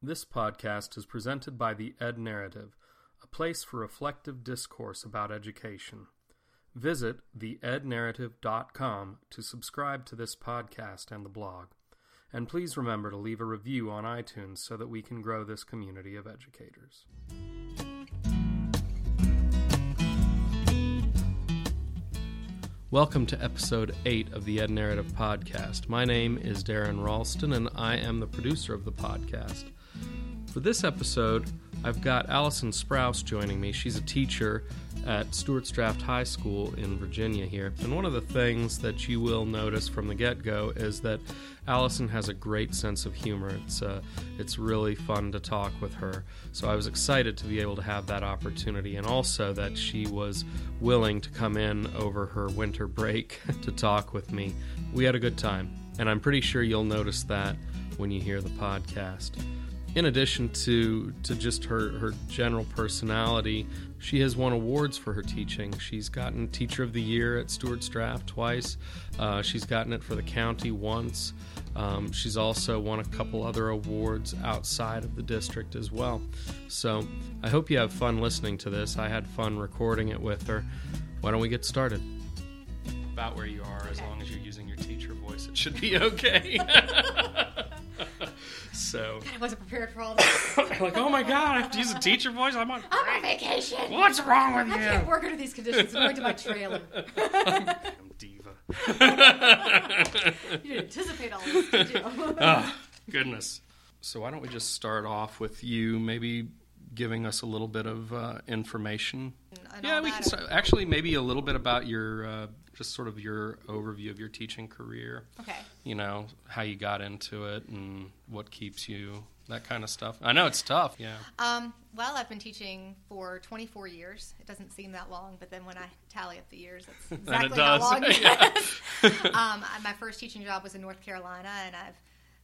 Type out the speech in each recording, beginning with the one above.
This podcast is presented by the Ed Narrative, a place for reflective discourse about education. Visit theednarrative.com to subscribe to this podcast and the blog. And please remember to leave a review on iTunes so that we can grow this community of educators. Welcome to episode 8 of the Ed Narrative Podcast. My name is Darren Ralston, and I am the producer of the podcast. For this episode, I've got Allison Sprouse joining me. She's a teacher at Stuarts Draft High School in Virginia here. And one of the things that you will notice from the get go is that Allison has a great sense of humor. It's, uh, it's really fun to talk with her. So I was excited to be able to have that opportunity and also that she was willing to come in over her winter break to talk with me. We had a good time. And I'm pretty sure you'll notice that when you hear the podcast in addition to to just her her general personality, she has won awards for her teaching. She's gotten Teacher of the Year at Stuarts Draft twice. Uh, she's gotten it for the county once. Um, she's also won a couple other awards outside of the district as well. So I hope you have fun listening to this. I had fun recording it with her. Why don't we get started? About where you are, as long as you're using your teacher voice, it should be okay. so God, I wasn't prepared for all this. like, oh my god, I have to use a teacher voice. I'm on. I'm on vacation. What's wrong with me? I can't work under these conditions. I'm going to my trailer. I'm diva. You didn't anticipate all this, did you? oh, goodness. So why don't we just start off with you maybe giving us a little bit of uh, information? And yeah, we can start. Actually, maybe a little bit about your uh, just sort of your overview of your teaching career. Okay. You know how you got into it and what keeps you. That kind of stuff. I know it's tough. Yeah. Um, well, I've been teaching for 24 years. It doesn't seem that long, but then when I tally up the years, that's exactly how long it is. um, my first teaching job was in North Carolina, and I've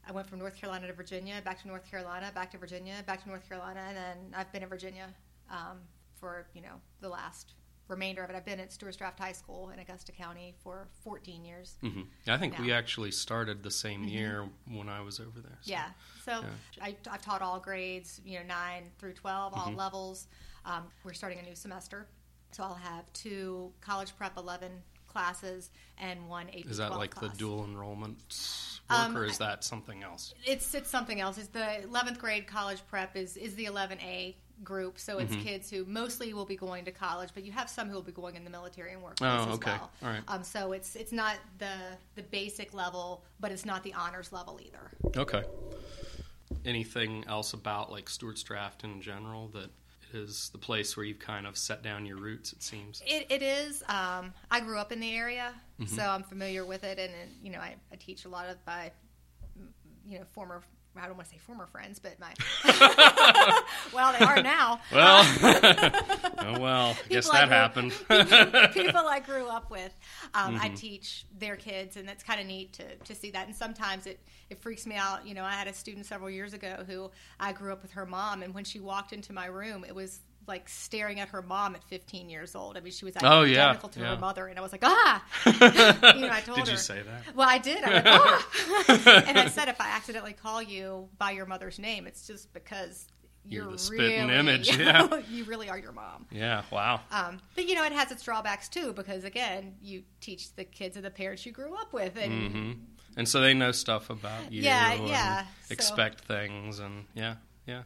I went from North Carolina to Virginia, back to North Carolina, back to Virginia, back to North Carolina, and then I've been in Virginia um, for you know the last remainder of it. I've been at Stuarts Draft High School in Augusta County for 14 years. hmm I think we actually started the same year when I was over there. so- Yeah. So Yeah. I, I've taught all grades, you know, nine through 12, all Mm-hmm. levels. Um, we're starting a new semester. So I'll have two college prep 11 classes and one AP Is that like class. the dual enrollment work, Um, or is that something else? It's, it's something else. It's the 11th grade college prep is, is the 11A group. So Mm-hmm. it's kids who mostly will be going to college, but you have some who will be going in the military and workplace Oh, as well. All right. Um, so it's it's not the the basic level, but it's not the honors level either. Okay. Anything else about like Stuarts Draft in general that is the place where you've kind of set down your roots? It seems. It, it is. Um, I grew up in the area, Mm-hmm. so I'm familiar with it, and, and you know, I, I teach a lot of my, mm, you know, former. I don't want to say former friends, but my. well, they are now. Well, oh well, I guess People I that grew- happened. People I grew up with. Um, I Mm-hmm. teach their kids, and that's kind of neat to, to see that. And sometimes it, it freaks me out. You know, I had a student several years ago who I grew up with her mom, and when she walked into my room, it was like staring at her mom at 15 years old. I mean, she was Oh, yeah, identical to yeah. her mother, and I was like, ah. you know, I told Did her. you say that? Well, I did. I went, ah. and I said, if I accidentally call you by your mother's name, it's just because You're you're, the spitting really, image, yeah. you really are your mom. Yeah. Wow. Um, but you know, it has its drawbacks too, because again, you teach the kids of the parents you grew up with, and hmm And so they know stuff about you. Yeah, and yeah, so- Expect things, and yeah, yeah.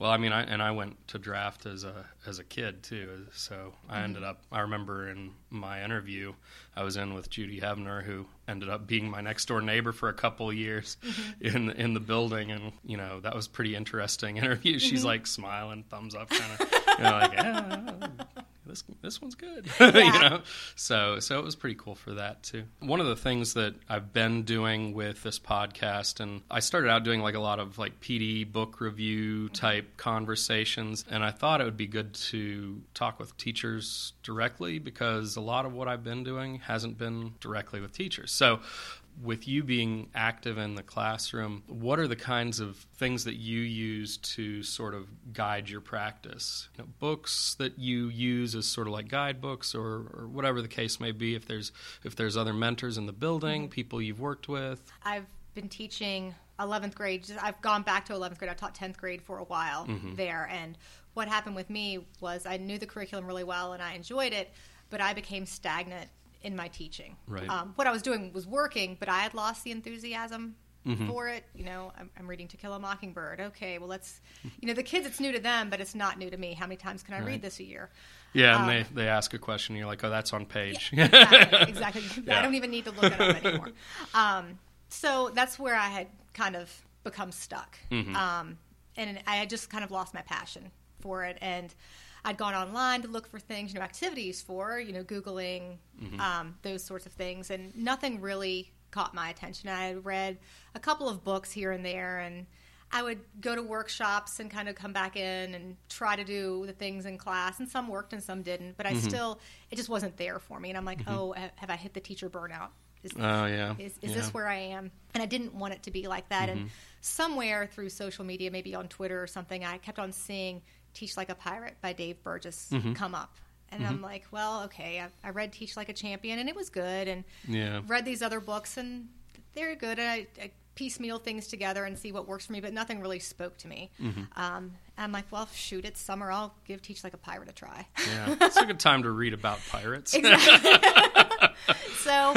Well, I mean, I and I went to draft as a as a kid too. So I Mm-hmm. ended up. I remember in my interview, I was in with Judy Hebner, who ended up being my next door neighbor for a couple of years Mm-hmm. in in the building, and you know that was pretty interesting interview. She's Mm-hmm. like smiling, thumbs up, kind of, you know, like yeah, this this one's good, you know. So so it was pretty cool for that too. One of the things that I've been doing with this podcast, and I started out doing like a lot of like PD book review type conversations, and I thought it would be good to talk with teachers directly because a lot of what I've been doing hasn't been directly with teachers. So with you being active in the classroom, what are the kinds of things that you use to sort of guide your practice? You know, books that you use as sort of like guidebooks, or, or whatever the case may be. If there's if there's other mentors in the building, people you've worked with. I've been teaching 11th grade. I've gone back to 11th grade. I taught 10th grade for a while Mm-hmm. there. And what happened with me was I knew the curriculum really well and I enjoyed it, but I became stagnant in my teaching. Right. Um, what I was doing was working, but I had lost the enthusiasm Mm-hmm. for it. You know, I'm, I'm reading To Kill a Mockingbird. Okay, well, let's, you know, the kids, it's new to them, but it's not new to me. How many times can I Right. read this a year? Yeah, and Um, they, they ask a question, and you're like, oh, that's on page. exactly. exactly. Yeah. I don't even need to look at it up anymore. Um, so that's where I had kind of become stuck. Mm-hmm. Um, and I had just kind of lost my passion for it. And I'd gone online to look for things, you know, activities for, you know, Googling, Mm-hmm. um, those sorts of things. And nothing really caught my attention. I had read a couple of books here and there and I would go to workshops and kind of come back in and try to do the things in class, and some worked and some didn't. But I Mm-hmm. still, it just wasn't there for me. And I'm like, oh, have I hit the teacher burnout? Is, Oh, yeah. is, is yeah. Mm-hmm. this where I am? And I didn't want it to be like that. And somewhere through social media, maybe on Twitter or something, I kept on seeing Teach Like a Pirate by Dave Burgess Mm-hmm. come up. And I'm like, well, okay, I, I read Teach Like a Champion, and it was good. And Yeah. read these other books, and they're good. And I, I piecemeal things together and see what works for me, but nothing really spoke to me. Mm-hmm. Um, I'm like, well, shoot, it's summer. I'll give Teach Like a Pirate a try. Yeah. It's a good time to read about pirates. so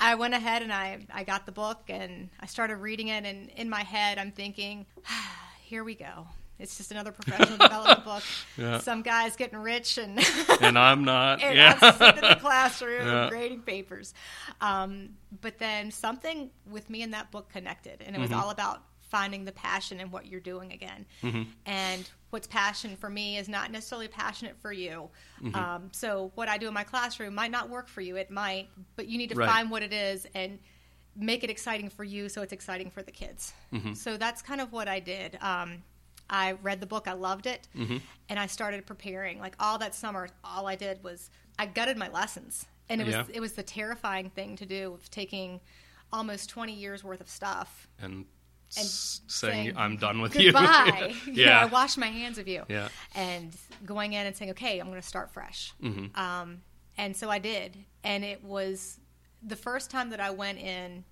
I went ahead and I, I got the book and I started reading it. And in my head, I'm thinking, here we go. It's just another professional development book. Yeah. Some guy's getting rich and, and I'm not. and yeah. I'm sitting in the classroom Yeah. grading papers. Um, but then something with me in that book connected, and it Mm-hmm. was all about finding the passion in what you're doing again. Mm-hmm. And what's passion for me is not necessarily passionate for you. Mm-hmm. Um, so what I do in my classroom might not work for you. It might, but you need to Right. find what it is and make it exciting for you so it's exciting for the kids. Mm-hmm. So that's kind of what I did. Um, I read the book, I loved it, Mm-hmm. and I started preparing. Like all that summer, all I did was I gutted my lessons, and it was Yeah. it was the terrifying thing to do of taking almost twenty years worth of stuff. and, And saying, saying, I'm done with Goodbye. you. You know, I yeah. wash my hands of you. Yeah. And going in and saying, okay, I'm going to start fresh. Mhm. Um, and so I did. And it was the first time that I went in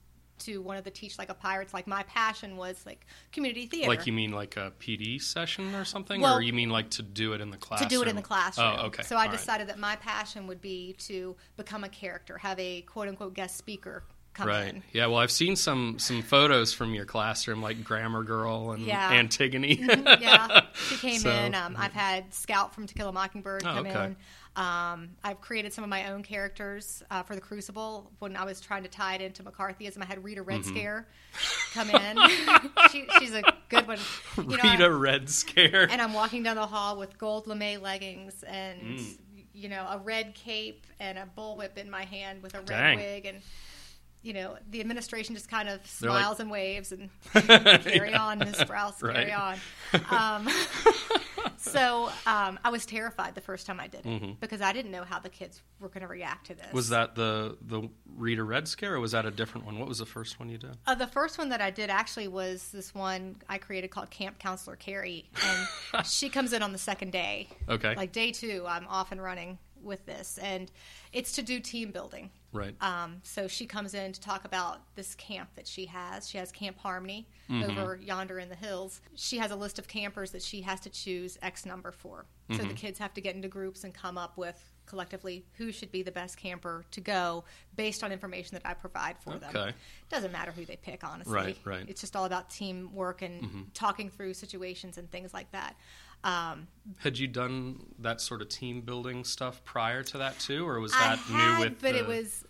to one of the Teach Like a Pirates. Like my passion was like community theater. Like you mean like a PD session or something, Well, or you mean like to do it in the classroom to do it in the classroom. Oh, okay. So I All right. decided that my passion would be to become a character, have a quote unquote guest speaker come Right. in. Yeah. Well, I've seen some some photos from your classroom, like Grammar Girl and Yeah. Antigone. yeah, she came So- in. Um, I've had Scout from To Kill a Mockingbird Oh, come okay. in. Um, I've created some of my own characters uh, for the Crucible. When I was trying to tie it into McCarthyism, I had Rita Red Mm-hmm. Come in. she, she's a good one. You know, Rita I- Red Scare. and I'm walking down the hall with gold lame leggings and Mm. you know a red cape and a bullwhip in my hand with a red Dang. wig and you know the administration just kind of They're like- smiles and waves and carry on Miss Sprouse carry Right. on um, so um, I was terrified the first time I did it Mhm. because I didn't know how the kids were going to react to this Was that the the Rita Red Scare, or was that a different one? What was the first one you did? Uh, the first one that I did actually was this one I created called Camp Counselor Carrie, and she comes in on the second day. Okay. Like day two, I'm off and running with this, and it's to do team building. Right. Um, so she comes in to talk about this camp that she has. She has Camp Harmony Mm-hmm. over yonder in the hills. She has a list of campers that she has to choose X number for. So Mm-hmm. the kids have to get into groups and come up with collectively who should be the best camper to go based on information that I provide for them. Okay. Doesn't matter who they pick, honestly. Right, right. Mm-hmm. It's just all about teamwork and talking through situations and things like that. Um, Had you done that sort of team building stuff prior to that too, or was that had, new with? but the, it was.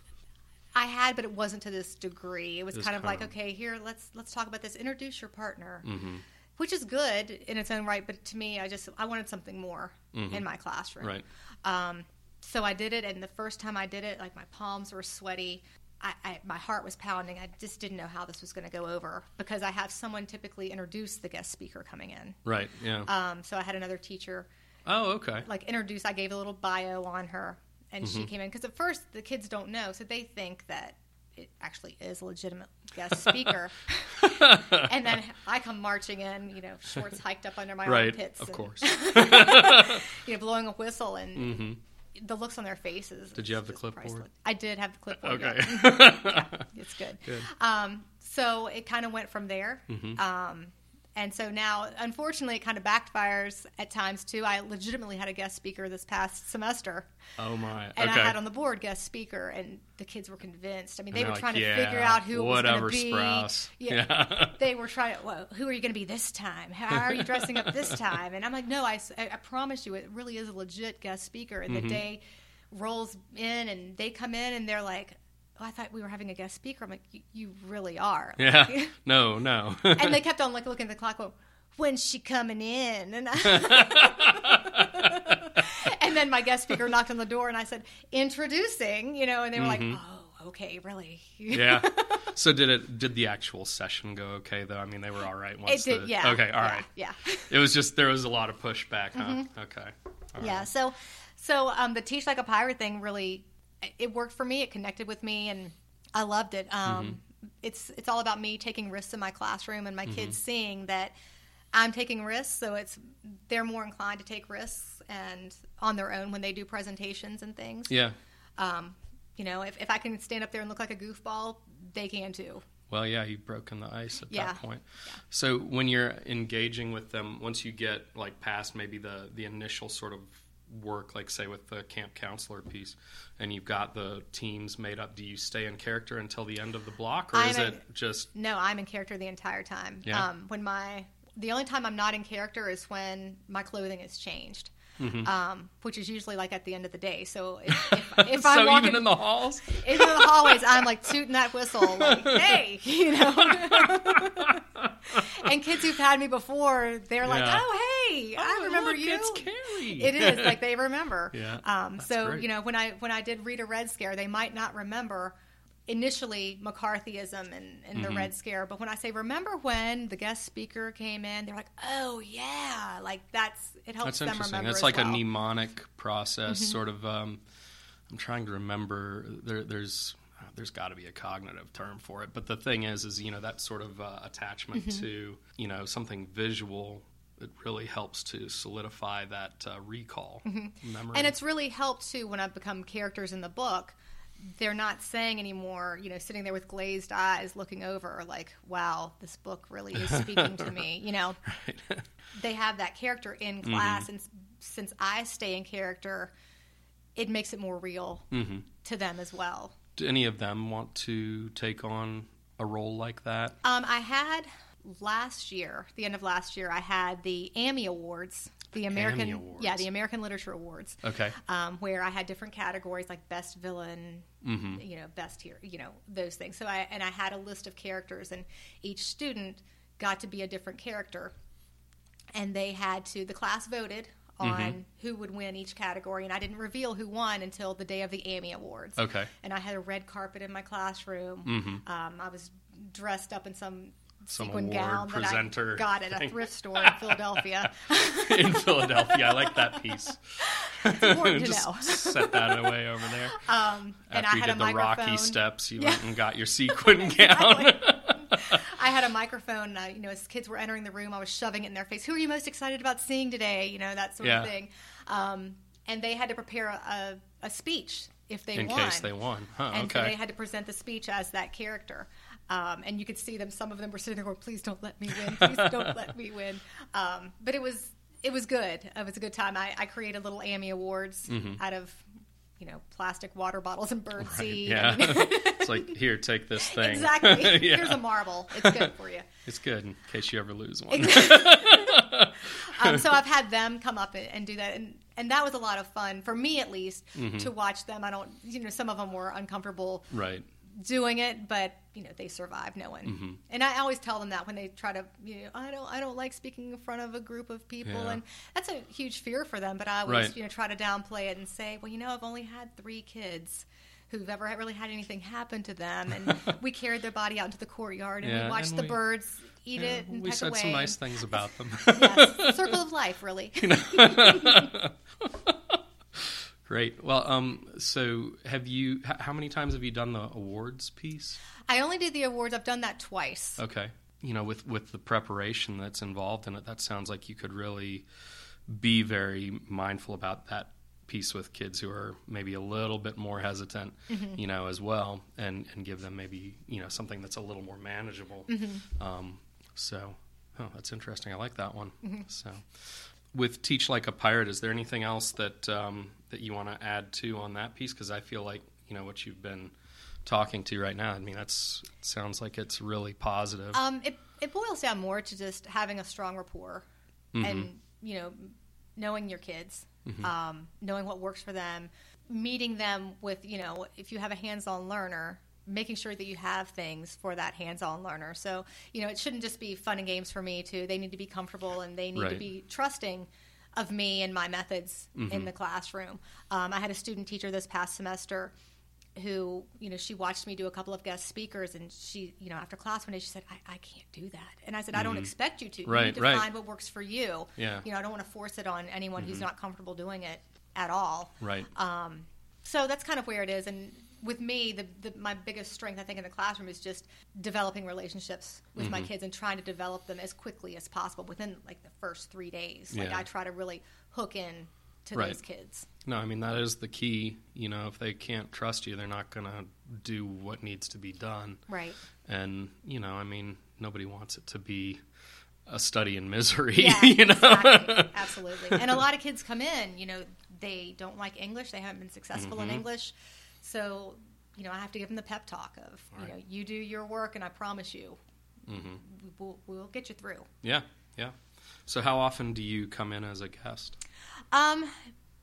I had, but it wasn't to this degree. It was It was kind of like, of- okay, here, let's let's talk about this. Introduce your partner, Mhm. which is good in its own right. But to me, I just I wanted something more in my classroom. right. Um, so I did it, and the first time I did it, like my palms were sweaty. I, I, my heart was pounding. I just didn't know how this was going to go over because I have someone typically introduce the guest speaker coming in. Right. Yeah. Um, so I had another teacher oh, okay. like introduce. I gave a little bio on her, and Mm-hmm. she came in because at first the kids don't know, so they think that it actually is a legitimate guest speaker. and then I come marching in, you know, shorts hiked up under my Right. armpits, Of and, course. you know, blowing a whistle, and hmm the looks on their faces. Did you have the clipboard? priceless. I did have the clipboard. Okay. yeah. Yeah, it's good. Good. Um, so it kind of went from there. Mm-hmm. Um, and so now, unfortunately, it kind of backfires at times too. I legitimately had a guest speaker this past semester, Oh my. and okay. I had on the board guest speaker, and the kids were convinced. I mean, they And were trying like, to figure out who it was going to be. Sprouse. Yeah, Yeah. they were trying. Well, who are you going to be this time? How are you dressing up this time? And I'm like, no, I, I promise you, it really is a legit guest speaker. And Mm-hmm. the day rolls in, and they come in, and they're like, oh, I thought we were having a guest speaker. I'm like, you, really are. yeah. No, no. and they kept on like looking at the clock, going, "When's she coming in?" And, I, and then my guest speaker knocked on the door, and I said, "Introducing," you know, and they were like, "Oh, okay, really?" Mm-hmm. yeah. So did it? Did the actual session go okay though? I mean, they were all right. Once it did. the- Yeah. Okay. All yeah, right. Yeah. It was just there was a lot of pushback, huh? Okay. All yeah. right. So, so um, the teach like a pirate thing really, it worked for me. It connected with me, and I loved it. Um, Mm-hmm. It's it's all about me taking risks in my classroom and my Mm-hmm. kids seeing that I'm taking risks. So it's they're more inclined to take risks and on their own when they do presentations and things. Yeah. Um, you know, if, if I can stand up there and look like a goofball, they can too. Well, yeah, you've broken the ice at Yeah. that point. Yeah. So when you're engaging with them, once you get like past maybe the the initial sort of work, like say with the camp counselor piece, and you've got the teams made up, do you stay in character until the end of the block, or I'm is it just No, I'm in character the entire time. Yeah. Um, when my the only time I'm not in character is when my clothing is changed, Mm-hmm. um, which is usually like at the end of the day. So if, if, if so I'm walking even in the halls? in the hallways, I'm like tooting that whistle, like, "Hey," you know. and kids who've had me before, they're like, Yeah. "Oh, hey, I Oh, remember look, you." It's Carrie. It is like they remember. Yeah, Um, that's so great. you know when I when I did Rita Red Scare, they might not remember initially McCarthyism and, and Mm-hmm. the Red Scare, but when I say remember when the guest speaker came in, they're like, oh yeah, like that's it helps That's them interesting. remember. It's as like well. Mm-hmm. a mnemonic process, sort of. Um, I'm trying to remember. There, there's there's got to be a cognitive term for it, but the thing is, is you know that sort of uh, attachment Mm-hmm. to you know something visual. It really helps to solidify that uh, recall memory. Mm-hmm. And it's really helped too when I've become characters in the book. They're not saying anymore, you know, sitting there with glazed eyes looking over, like, wow, this book really is speaking to me. You know, they have that character in Mm-hmm. class. And since I stay in character, it makes it more real Mm-hmm. to them as well. Do any of them want to take on a role like that? Um, I had last year, the end of last year, I had the Emmy Awards, the American, Awards. yeah, the American Literature Awards. Okay. um, where I had different categories like best villain, Mm-hmm. you know, best here, you know, those things. So I and I had a list of characters, and each student got to be a different character, and they had to. The class voted on Mm-hmm. who would win each category, and I didn't reveal who won until the day of the Emmy Awards. Okay. And I had a red carpet in my classroom. Mm-hmm. Um, I was dressed up in some. Some sequin award gown presenter that I got at a thrift store in Philadelphia. In Philadelphia, I like that piece. important to Just know. set that away over there. Um, and After I you had did a the microphone. Rocky steps, you Yeah. went and got your sequin gown. I had a microphone. Uh, you know, as kids were entering the room, I was shoving it in their face. Who are you most excited about seeing today? You know, that sort Yeah. of thing. Um, and they had to prepare a, a speech if they won. in won. case they won. Huh, and so they had to present the speech as that character. Um, and you could see them. Some of them were sitting there going, "Please don't let me win. Please don't let me win." Um, but it was it was good. It was a good time. I, I created little Emmy awards out of you know plastic water bottles and bird seed. Mm-hmm. yeah. I mean- it's like, here, take this thing. exactly. yeah. Here's a marble. It's good for you. It's good in case you ever lose one. um, so I've had them come up and, and do that, and and that was a lot of fun for me at least Mm-hmm. to watch them. I don't, you know, some of them were uncomfortable right. Doing it, but you know they survive. No one, Mm-hmm. and I always tell them that when they try to, you know, I don't, I don't like speaking in front of a group of people, Yeah. and that's a huge fear for them. But I always, Right. you know, try to downplay it and say, well, you know, I've only had three kids. Who've ever really had anything happen to them, and we carried their body out into the courtyard, and Yeah, we watched and the we- birds eat Yeah, it and we peck said away. some nice things about them. yes, circle of life, really. Great. Well, um, so have you? H- how many times have you done the awards piece? I only did the awards. I've done that twice. Okay. You know, with with the preparation that's involved in it, that sounds like you could really be very mindful about that piece with kids who are maybe a little bit more hesitant, Mm-hmm. you know, as well, and and give them maybe you know something that's a little more manageable. Mm-hmm. Um, so, oh, that's interesting. I like that one. Mm-hmm. So, with teach like a pirate, is there anything else that um, that you want to add to on that piece? Because I feel like you know what you've been talking to right now. I mean, that's sounds like it's really positive. Um, it it boils down more to just having a strong rapport, Mm-hmm. and you know, knowing your kids, um, knowing what works for them, meeting them with you know, if you have a hands-on learner, making sure that you have things for that hands-on learner. So you know, it shouldn't just be fun and games for me too. They need to be comfortable and they need to be trusting of me and my methods Mm-hmm. in the classroom. Um, I had a student teacher this past semester who you know she watched me do a couple of guest speakers and she you know after class one day she said i, I can't do that and i said i don't expect you to you Mm-hmm. Need to right. find what works for you Yeah. Mm-hmm. you know i don't want to force it on anyone who's not comfortable doing it at all right. um, so that's kind of where it is and with me the, the my biggest strength i think in the classroom is just developing relationships with Mm-hmm. my kids and trying to develop them as quickly as possible within like the first three days like Yeah. i try to really hook in to Right. those kids No, I mean that is the key. You know, if they can't trust you, they're not going to do what needs to be done. right And you know, I mean, nobody wants it to be a study in misery. Yeah, you know, exactly. Absolutely. And a lot of kids come in, you know, they don't like English, they haven't been successful Mm-hmm. in English. So, you know, I have to give them the pep talk of, you know, you do your work and I promise you, Mm-hmm. we'll, we'll get you through. yeah, yeah. So, how often do you come in as a guest? Um,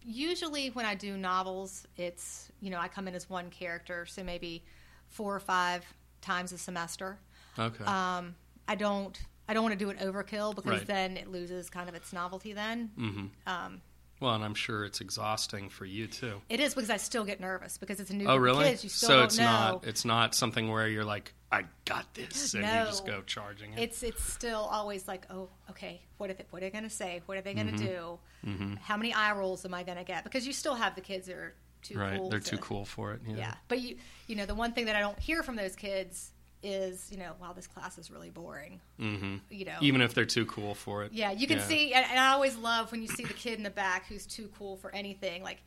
usually when I do novels, it's, you know, I come in as one character, so maybe four or five times a semester. Okay. Um, I don't. I don't want to do it overkill because Right. then it loses kind of its novelty. Then mm-hmm. um, Well, and I'm sure it's exhausting for you too. It is because I still get nervous because it's a new Oh, really? kids. You still so don't it's know. not it's not something where you're like, I got this, and you just go charging it. It's it's still always like, oh, okay, what are they, what are they going to say? What are they going to Mm-hmm. do? How many eye rolls am I going to get? Because you still have the kids that are too right? cool. They're to- too cool for it. Yeah. Yeah, but you you know the one thing that I don't hear from those kids is you know wow this class is really boring. hmm You know. Even if they're too cool for it. yeah, you can see, and, and I always love when you see the kid in the back who's too cool for anything. Like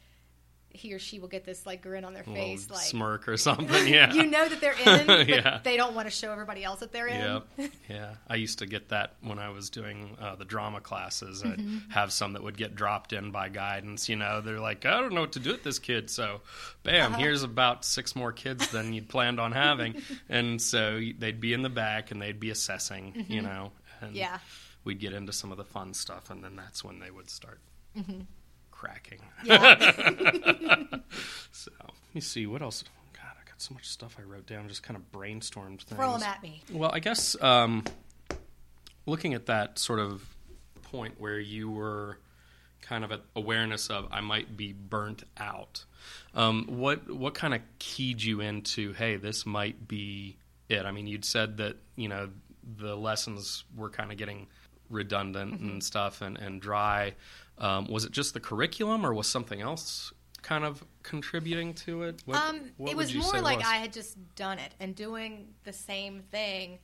he or she will get this like grin on their face, like smirk or something. Yeah. you know that they're in, but Yeah. they don't want to show everybody else that they're in. Yep. Yeah. I used to get that when I was doing uh, the drama classes. I'd Mm-hmm. have some that would get dropped in by guidance. You know, they're like, I don't know what to do with this kid. So, bam, Uh-huh. here's about six more kids than you'd planned on having. and so they'd be in the back and they'd be assessing, you know. And Mm-hmm. Yeah. we'd get into some of the fun stuff. And then that's when they would start cracking. Yeah. So, let me see. What else? God, I got so much stuff I wrote down, just kind of brainstormed things. Throw them at me. Well, I guess um, looking at that sort of point where you were kind of at awareness of I might be burnt out. Um, what what kind of keyed you into hey this might be it? I mean you'd said that you know the lessons were kind of getting redundant Mm-hmm. and stuff and, and dry. Um, was it just the curriculum or was something else kind of contributing to it? What, um, what it was more like was? I had just done it and doing the same thing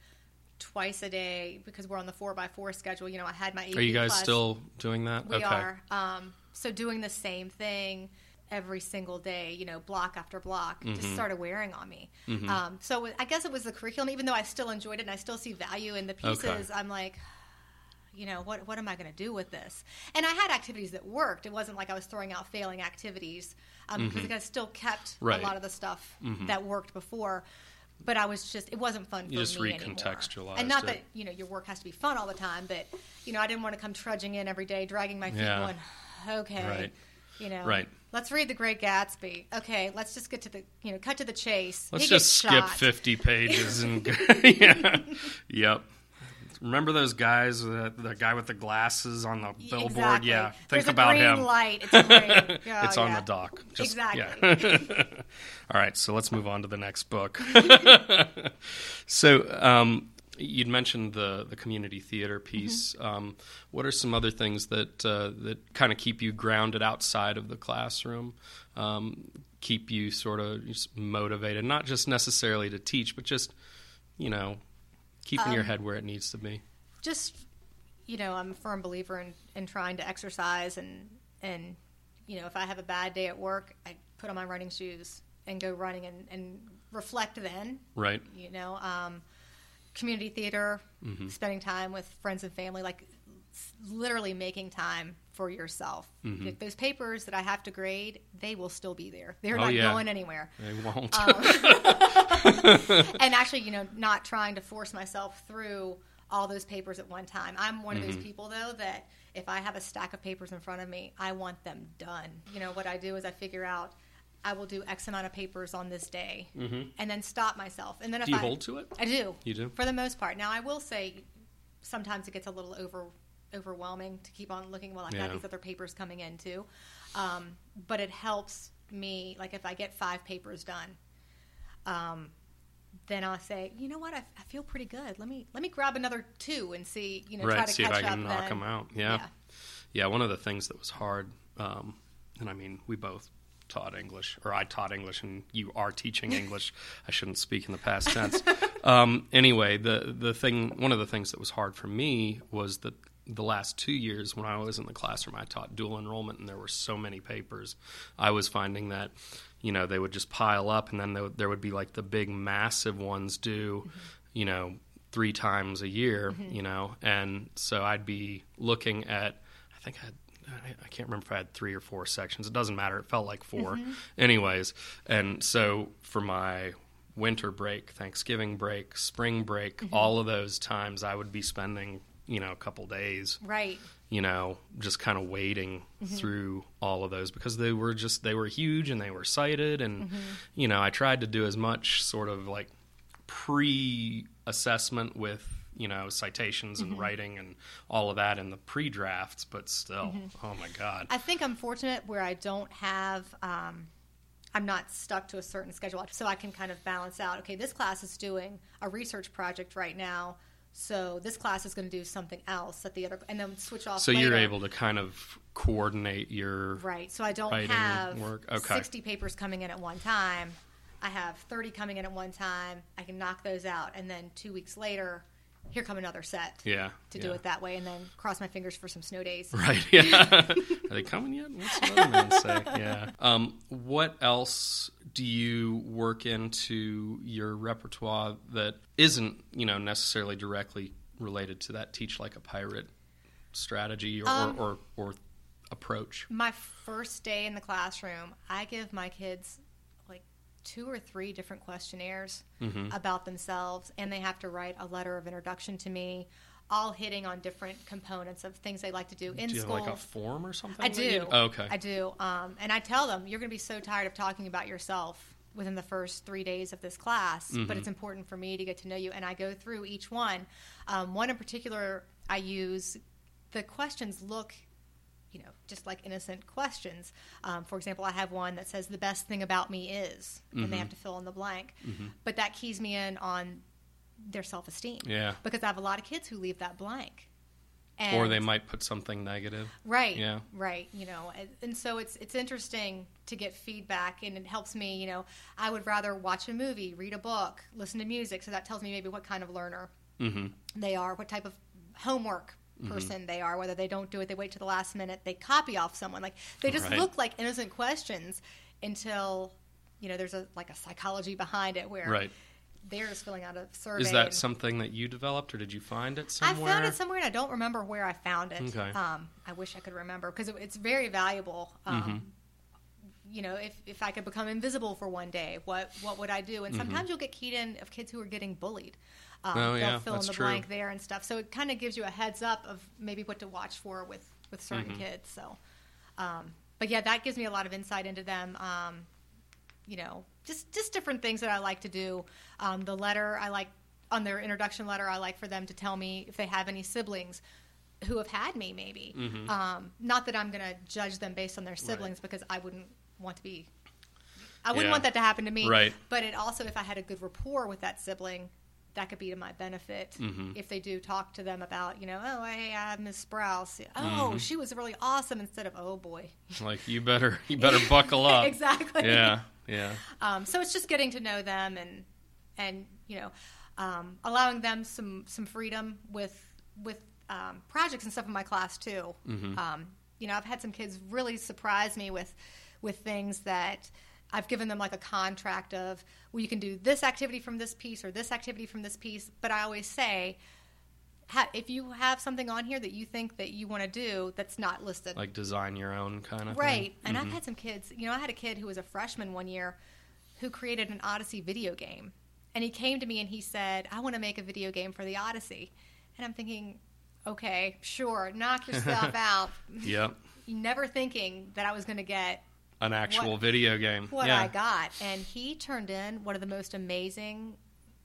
twice a day because we're on the four by four schedule. You know, I had my. Are you guys class. still doing that? We okay. are. Um, so doing the same thing every single day, you know, block after block, Mm-hmm. just started wearing on me. Um, so I guess it was the curriculum, even though I still enjoyed it and I still see value in the pieces. Okay. I'm like, you know, what what am I going to do with this? And I had activities that worked. It wasn't like I was throwing out failing activities um, because I still kept Mm-hmm. Right. Mm-hmm. a lot of the stuff that worked before. But I was just, it wasn't fun for You just me anymore. And not it. that, you know, your work has to be fun all the time, but, you know, I didn't want to come trudging in every day, dragging my feet Yeah. going, okay, Right. you know, Right. let's read The Great Gatsby. Okay, let's just get to the, you know, cut to the chase. Let's He just skip shot. 50 pages and yeah. Yep. Remember those guys, the, the guy with the glasses on the billboard? Exactly. Yeah. There's Think a about green him. light. It's great. Oh, it's on yeah. the dock. Just, Exactly. Yeah. All right, so let's move on to the next book. so, um, you'd mentioned the the community theater piece. Mm-hmm. Um, what are some other things that uh, that kind of keep you grounded outside of the classroom? Um, keep you sort of motivated, not just necessarily to teach, but just you know, keeping Um, your head where it needs to be. just you know i'm a firm believer in, in trying to exercise and and you know, if I have a bad day at work, I put on my running shoes and go running and, and reflect then. Right. You know, um, community theater, Mm-hmm. spending time with friends and family, like literally making time for yourself. Mm-hmm. Like, Those papers that I have to grade, they will still be there. They're Oh, not yeah. going anywhere. They won't. Um, and actually, you know, not trying to force myself through all those papers at one time. I'm one of Mm-hmm. those people though that if I have a stack of papers in front of me, I want them done. You know, what I do is I figure out I will do X amount of papers on this day, and then stop myself. And then if Mm-hmm. Do you I, hold to it? I do. You do? for the most part. Now I will say sometimes it gets a little over overwhelming to keep on looking. Well, I Yeah. got these other papers coming in too, um, but it helps me. Like if I get five papers done, um, then I'll say, you know what, I, I feel pretty good. Let me let me grab another two and see, you know, try to See if catch I can up. knock then. them out. Yeah. Yeah. yeah. One of the things that was hard, um, and I mean, we both taught English, or I taught English, and you are teaching English. I shouldn't speak in the past tense. um, anyway, the the thing, one of the things that was hard for me was that the last two years when I was in the classroom, I taught dual enrollment, and there were so many papers. I was finding that, you know, they would just pile up, and then there, would- there would be like the big, massive ones due, you know, three times a year, mm-hmm. you know, and so I'd be looking at, I think I had I, can't remember if I had three or four sections. It doesn't matter. It felt like 4 mm-hmm. anyways. And so for my winter break, Thanksgiving break, spring break, mm-hmm. all of those times, I would be spending you know a couple days, Right. you know, just kind of wading mm-hmm. through all of those because they were just they were huge and they were cited, and mm-hmm. you know I tried to do as much sort of like pre-assessment with you know citations and mm-hmm. writing and all of that in the pre-drafts but still oh my god I think I'm fortunate where I don't have, um, I'm not stuck to a certain schedule. So I can kind of balance out, okay, this class is doing a research project right now. So this class is going to do something else at the other, and then switch off. so you're able to kind of coordinate your Right. So I don't have work. Okay. 60 papers coming in at one time. I have 30 coming in at one time. I can knock those out. And then two weeks later, here come another set yeah to do it that way. And then cross my fingers for some snow days. Right. Yeah. Are they coming yet? What's the man say? Yeah. Um, what else do you work into your repertoire that isn't, you know, necessarily directly related to that teach like a pirate strategy or, Um, or, or, or approach? My first day in the classroom, I give my kids like two or three different questionnaires Mm-hmm. about themselves, and they have to write a letter of introduction to me, all hitting on different components of things they like to do in do you school. have like a form or something? I do. Oh, okay. I do. Um, and I tell them, you're going to be so tired of talking about yourself within the first three days of this class, Mm-hmm. but it's important for me to get to know you. And I go through each one. Um, one in particular, I use the questions look, you know, just like innocent questions. Um, for example, I have one that says, the best thing about me is, and Mm-hmm. they have to fill in the blank. But that keys me in on their self esteem. Yeah. Because I have a lot of kids who leave that blank. or they might put something negative. Right. Yeah. Right. You know, and, and so it's it's interesting to get feedback, and it helps me. You know, I would rather watch a movie, read a book, listen to music, so that tells me maybe what kind of learner Mm-hmm. they are, what type of homework person they are, whether they don't do it, they wait to the last minute, they copy off someone. Like they just Right. look like innocent questions until you know there's a like a psychology behind it where Right. They're filling out a survey. Is that something that you developed or did you find it somewhere? I found it somewhere, and I don't remember where I found it. Okay. Um, I wish I could remember because it, it's very valuable. Um, Mm-hmm. You know, if, if I could become invisible for one day, what what would I do? And sometimes you'll get keyed in of kids who are getting bullied. Um, Mm-hmm. Oh, they'll yeah, fill in the true. blank there and stuff. So it kind of gives you a heads up of maybe what to watch for with with certain Mm-hmm. kids. So, um, but yeah, that gives me a lot of insight into them. You know, just just different things that I like to do. Um, the letter I like on their introduction letter, I like for them to tell me if they have any siblings who have had me, maybe. Mm-hmm. Um, not that I'm going to judge them based on their siblings because I wouldn't want to be. I wouldn't Yeah. want that to happen to me. Right. But it also, if I had a good rapport with that sibling, that could be to my benefit Mm-hmm. if they do talk to them about, you know, oh, hey, I have Miss Sprouse. Oh, Mm-hmm. she was really awesome instead of, oh boy. Like you better you better buckle up. exactly. Yeah. Yeah. Um, so it's just getting to know them and and you know um, allowing them some some freedom with with um, projects and stuff in my class too. Mm-hmm. Um, you know, I've had some kids really surprise me with with things that I've given them like a contract of, well, you can do this activity from this piece or this activity from this piece. But I always say, ha- if you have something on here that you think that you want to do that's not listed, Like design your own kind of right? Thing. And Mhm. I've had some kids. You know, I had a kid who was a freshman one year who created an Odyssey video game, and he came to me and he said, "I want to make a video game for the Odyssey," and I'm thinking. Okay, sure. Knock yourself out. Yep. Never thinking that I was going to get An actual What- video game. That's what yeah. I got. And he turned in one of the most amazing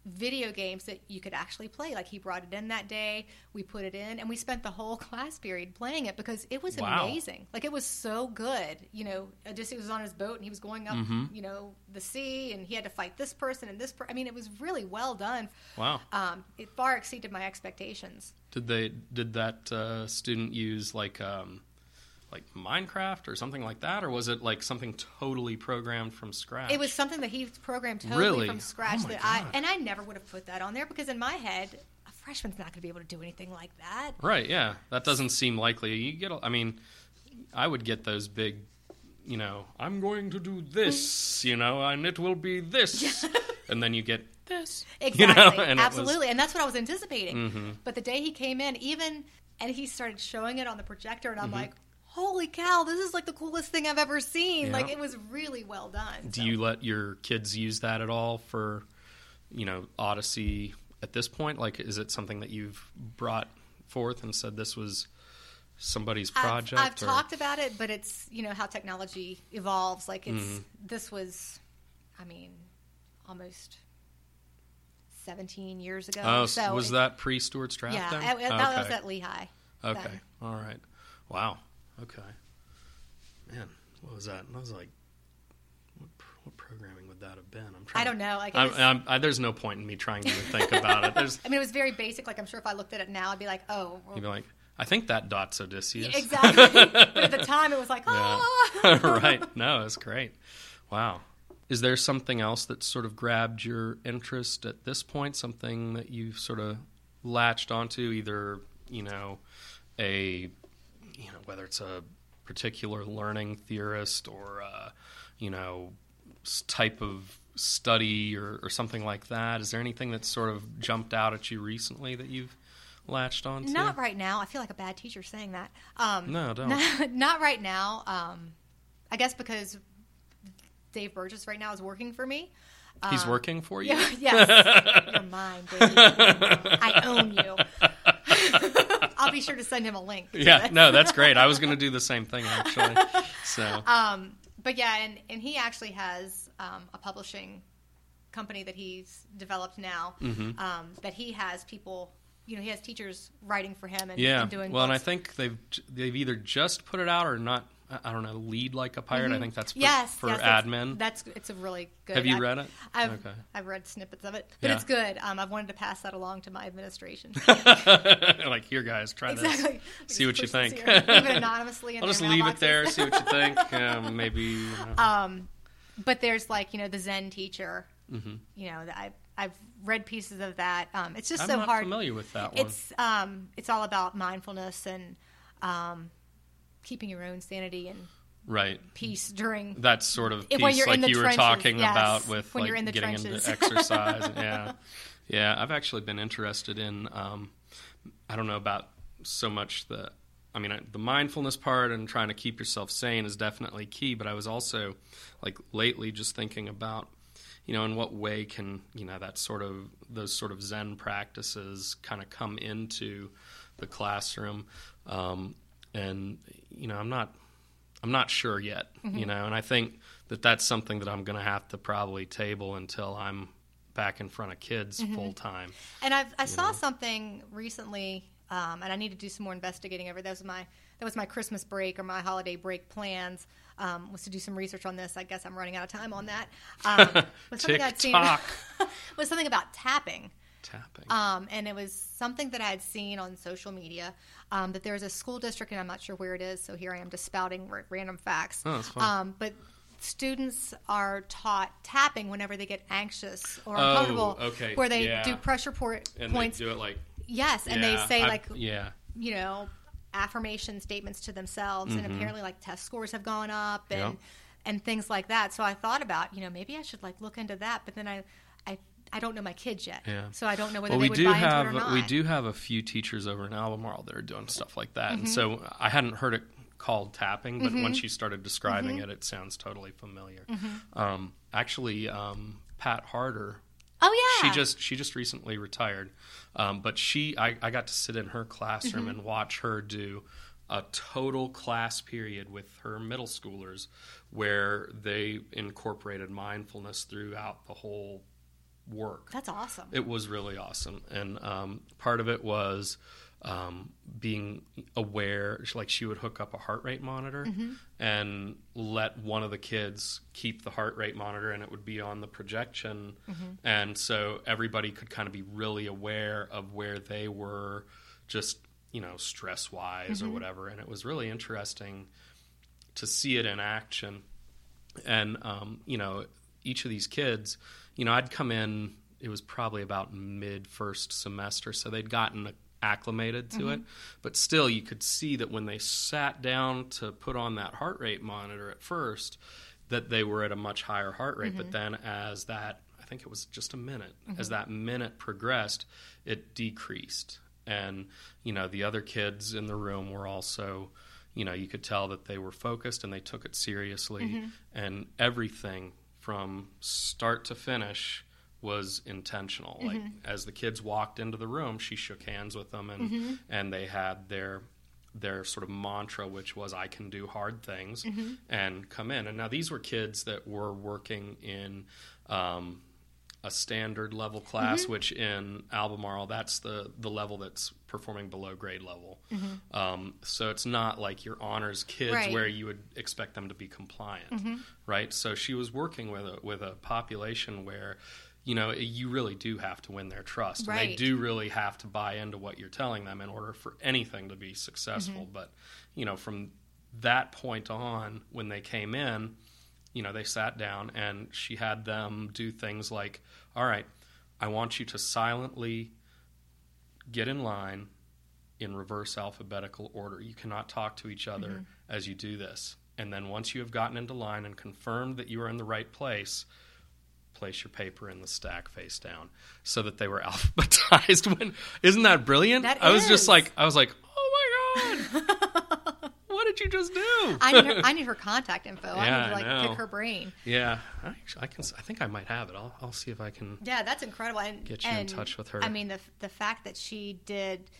video games that you could actually play. Like he brought it in that day, we put it in, and we spent the whole class period playing it because it was Wow. amazing. Like it was so good. You know, Odysseus was on his boat and he was going up, Mm-hmm. you know, the sea, and he had to fight this person and this. Per- I mean, it was really well done. Wow. Um, it far exceeded my expectations. Did they did that uh, student use like um, like Minecraft or something like that, or was it like something totally programmed from scratch? It was something that he programmed totally Really? from scratch. Oh that I and I never would have put that on there because in my head, a freshman's not going to be able to do anything like that. right. Yeah, that doesn't seem likely. You get. I mean, I would get those big. You know, I'm going to do this. You know, and it will be this, and then you get this. Exactly, You know, and it was- Mm-hmm. absolutely, and that's what I was anticipating. But the day he came in, even and he started showing it on the projector, and I'm Mm-hmm. like, "Holy cow! This is like the coolest thing I've ever seen!" Yeah. Like it was really well done. Do so. you let your kids use that at all for, you know, Odyssey at this point? Like, is it something that you've brought forth and said this was somebody's I've- project? I've, or- talked about it, but it's you know how technology evolves. Like it's Mm-hmm. this was, I mean, almost seventeen years ago. Oh, so was it- that pre Stuarts Draft? Yeah, then? I- that okay. was at Lehigh. Okay, then. all right. Wow. Okay. Man, what was that? I was like, what, what programming would that have been? I'm trying. I don't know. Like I'm, was- I'm, I, there's no point in me trying to think about it. There's, I mean, it was very basic. Like I'm sure if I looked at it now, I'd be like, "Oh, well, you'd be like, I think that dot's Odysseus. exactly." but at the time, it was like, Yeah. "Oh." right. No, it's great. Wow. Is there something else that sort of grabbed your interest at this point? Something that you've sort of latched onto, either you know, a you know whether it's a particular learning theorist or uh, you know type of study or, or something like that. Is there anything that's sort of jumped out at you recently that you've latched onto? Not right now. I feel like a bad teacher saying that. Um, No, don't. Not, not right now. Um, I guess because Dave Burgess right now is working for me. He's Um, working for you. Yeah, yes, you're mine, baby. I own you. I'll be sure to send him a link. Yeah, this. no, that's great. I was going to do the same thing actually. So, Um, but yeah, and, and he actually has um, a publishing company that he's developed now. Mm-hmm. Um, that he has people, you know, he has teachers writing for him and, yeah. and doing. Well, and I think they've they've either just put it out or not. I- I don't know. Lead like a pirate. I think that's for, Mm-hmm. yes, for yes, that's- admin. That's it's a really good. Have you I've- read it? I've Okay. I've read snippets of it, but Yeah. it's good. Um, I've wanted to pass that along to my administration. like here, guys, try exactly. this. See what you think. this here. Leave it anonymously. In I'll just leave it there. See what you think. Um, maybe. You know. Um, but there's like you know the Zen teacher. Mhm. You know that I've I've read pieces of that. Um, it's just I'm so not hard. familiar with that one. It's um, it's all about mindfulness and um, keeping your own sanity and right. peace during. That sort of piece, when you're like in the you were trenches, talking yes. about with When like you're in the getting trenches. into exercise. yeah, yeah. I've actually been interested in. Um, I don't know about so much the. I mean, I- the mindfulness part and trying to keep yourself sane is definitely key. But I was also like lately just thinking about, you know, in what way can you know that sort of those sort of Zen practices kind of come into the classroom, um, and you know, I'm not I'm not sure yet, Mm-hmm. you know, and I think that that's something that I'm going to have to probably table until I'm back in front of kids Mm-hmm. full time. And I've, I saw something recently, um, and I need to do some more investigating over. That was my that was my Christmas break or my holiday break plans. Um, was to do some research on this. I guess I'm running out of time on that. Um, was something I'd seen was something about tapping. Tapping. Um, and it was something that I had seen on social media um, that there's a school district, and I'm not sure where it is. So here I am just spouting r- random facts. Oh, that's fine. Um, but students are taught tapping whenever they get anxious or Oh, uncomfortable, okay, where they yeah. do pressure por- and points. they do it like Yes, and they yeah, say I've- like yeah, you know, affirmation statements to themselves, and Mhm. apparently like test scores have gone up and Yeah. and things like that. So I thought about you know maybe I should like look into that, but then I I don't know my kids yet, Yeah. so I don't know whether well, they we would do buy have into it or not. we do have a few teachers over in Albemarle that are doing stuff like that, Mm-hmm. and so I hadn't heard it called tapping, but once you started describing Mm-hmm. it, it sounds totally familiar. Um, actually, um, Pat Harder Oh yeah, she just she just recently retired um, but she I, I got to sit in her classroom and watch her do a total class period with her middle schoolers where they incorporated mindfulness throughout the whole work. That's awesome. it was really awesome. And um, part of it was um, being aware like she would hook up a heart rate monitor and let one of the kids keep the heart rate monitor and it would be on the projection. And so everybody could kind of be really aware of where they were just you know stress wise or whatever. And it was really interesting to see it in action. And um, you know each of these kids you know i'd come in it was probably about mid first semester so they'd gotten acclimated to it. Mm-hmm. But still you could see that when they sat down to put on that heart rate monitor at first that they were at a much higher heart rate. But mm-hmm. then as that i think it was just a minute mm-hmm. as that minute progressed it decreased. And you know the other kids in the room were also you know you could tell that they were focused and they took it seriously. And everything from start to finish was intentional. Like mm-hmm. as the kids walked into the room she shook hands with them and mm-hmm. and they had their their sort of mantra which was i can do hard things mm-hmm. and come in. And now these were kids that were working in um, a standard level class, Mm-hmm. which in Albemarle, that's the, the level that's performing below grade level. Um, so it's not like your honors kids Mm-hmm. Right. Mm-hmm. where you would expect them to be compliant, right? So she was working with a, with a population where, you know, you really do have to win their trust. And they do really have to buy into what you're telling them in order for anything to be successful. Mm-hmm. But, you know, from that point on, when they came in, you know, they sat down and she had them do things like, all right, I want you to silently get in line in reverse alphabetical order. You cannot talk to each other mm-hmm. as you do this. And then once you have gotten into line and confirmed that you are in the right place, place your paper in the stack face down so that they were alphabetized when isn't that brilliant? That I was just like I was like, "Oh my god. did you just do?" I need her, I need her contact info. I need to like pick her brain. Yeah, I, actually, I can. I think I might have it. I'll, I'll see if I can. Yeah, that's incredible. And, Get you in touch with her. I mean, the the fact that she did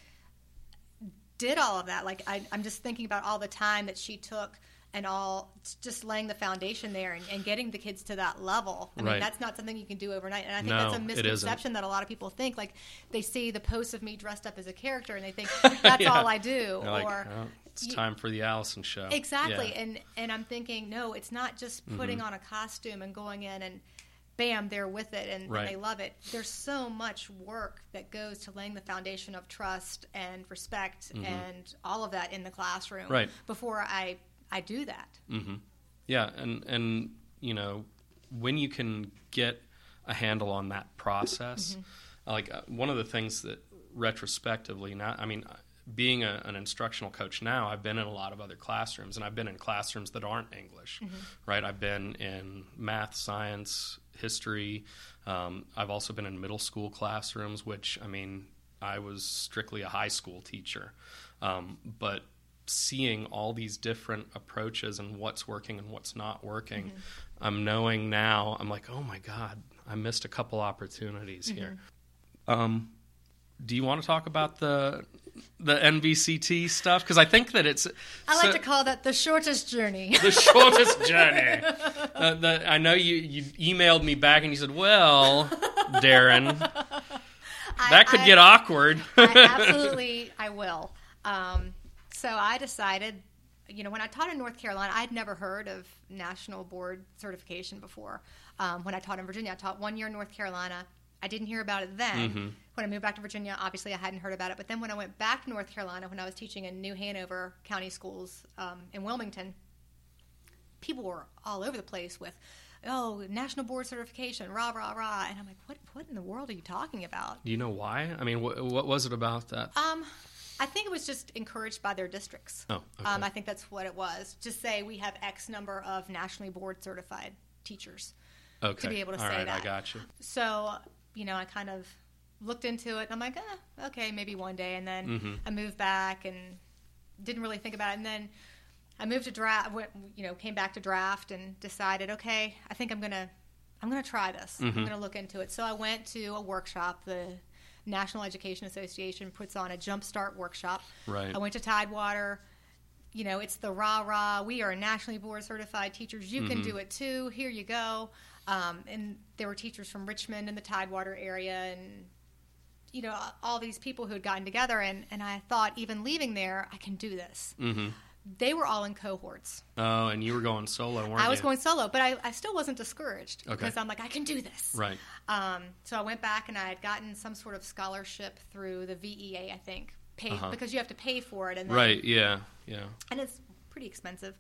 did all of that, like I, I'm just thinking about all the time that she took and all just laying the foundation there and, and getting the kids to that level. I mean, that's not something you can do overnight. And I think No, that's a misconception that a lot of people think. Like they see the posts of me dressed up as a character and they think that's Yeah. all I do. They're like, or "Oh, it's you- time for the Allison show. Exactly. Yeah. And and I'm thinking, no, it's not just putting Mm-hmm. on a costume and going in and bam, they're with it and, Right. and they love it. There's so much work that goes to laying the foundation of trust and respect and all of that in the classroom Mm-hmm. Right. before I I do that. hmm Yeah, and and you know when you can get a handle on that process, like uh, one of the things that retrospectively now, I mean, being a, an instructional coach now, I've been in a lot of other classrooms, and I've been in classrooms that aren't English, right? I've been in math, science, history. Um, I've also been in middle school classrooms, which I mean, I was strictly a high school teacher, um, but seeing all these different approaches and what's working and what's not working, I'm knowing now. I'm like, oh my god, I missed a couple opportunities here. Um, do you want to talk about the the NBCT stuff? Because I think that it's I like so- to call that the shortest journey. the shortest journey. Uh, the, I know you, you emailed me back and you said, "Well, Darren, that could I- get awkward." I absolutely, I will. Um, so I decided, you know, when I taught in North Carolina, I'd never heard of national board certification before. Um, when I taught in Virginia, I taught one year in North Carolina. I didn't hear about it then. Mm-hmm. When I moved back to Virginia, obviously I hadn't heard about it. But then when I went back to North Carolina, when I was teaching in New Hanover County Schools um, in Wilmington, people were all over the place with, oh, national board certification, rah, rah, rah. And I'm like, what, what in the world are you talking about? Do you know why? I mean, wh- what was it about that? Um, I think it was just encouraged by their districts. Oh, okay. Um, I think that's what it was. Just say we have X number of nationally board certified teachers. okay. be able to All say right, I got you. So, you know, I kind of looked into it and I'm like, eh, okay, maybe one day. And then Mhm. I moved back and didn't really think about it. And then I moved to draft, went, you know, came back to draft and decided, okay, I think I'm going to, I'm going to try this. I'm Mhm. going to look into it. So I went to a workshop. The National Education Association puts on a jumpstart workshop. Right. I went to Tidewater. You know, it's the rah rah. We are nationally board certified teachers. You can Mhm. do it too. Here you go. Um, and there were teachers from Richmond and the Tidewater area, and you know, all these people who had gotten together. And, and I thought, even leaving there, I can do this. Mm-hmm. They were all in cohorts. Oh, and you were going solo, weren't you? I was going solo, but I, I still wasn't discouraged Okay. because I'm like, I can do this. Right. Um, so I went back and I had gotten some sort of scholarship through the VEA, I think, pay Uh-huh. because you have to pay for it, and then, Right. Yeah. Yeah. and it's pretty expensive.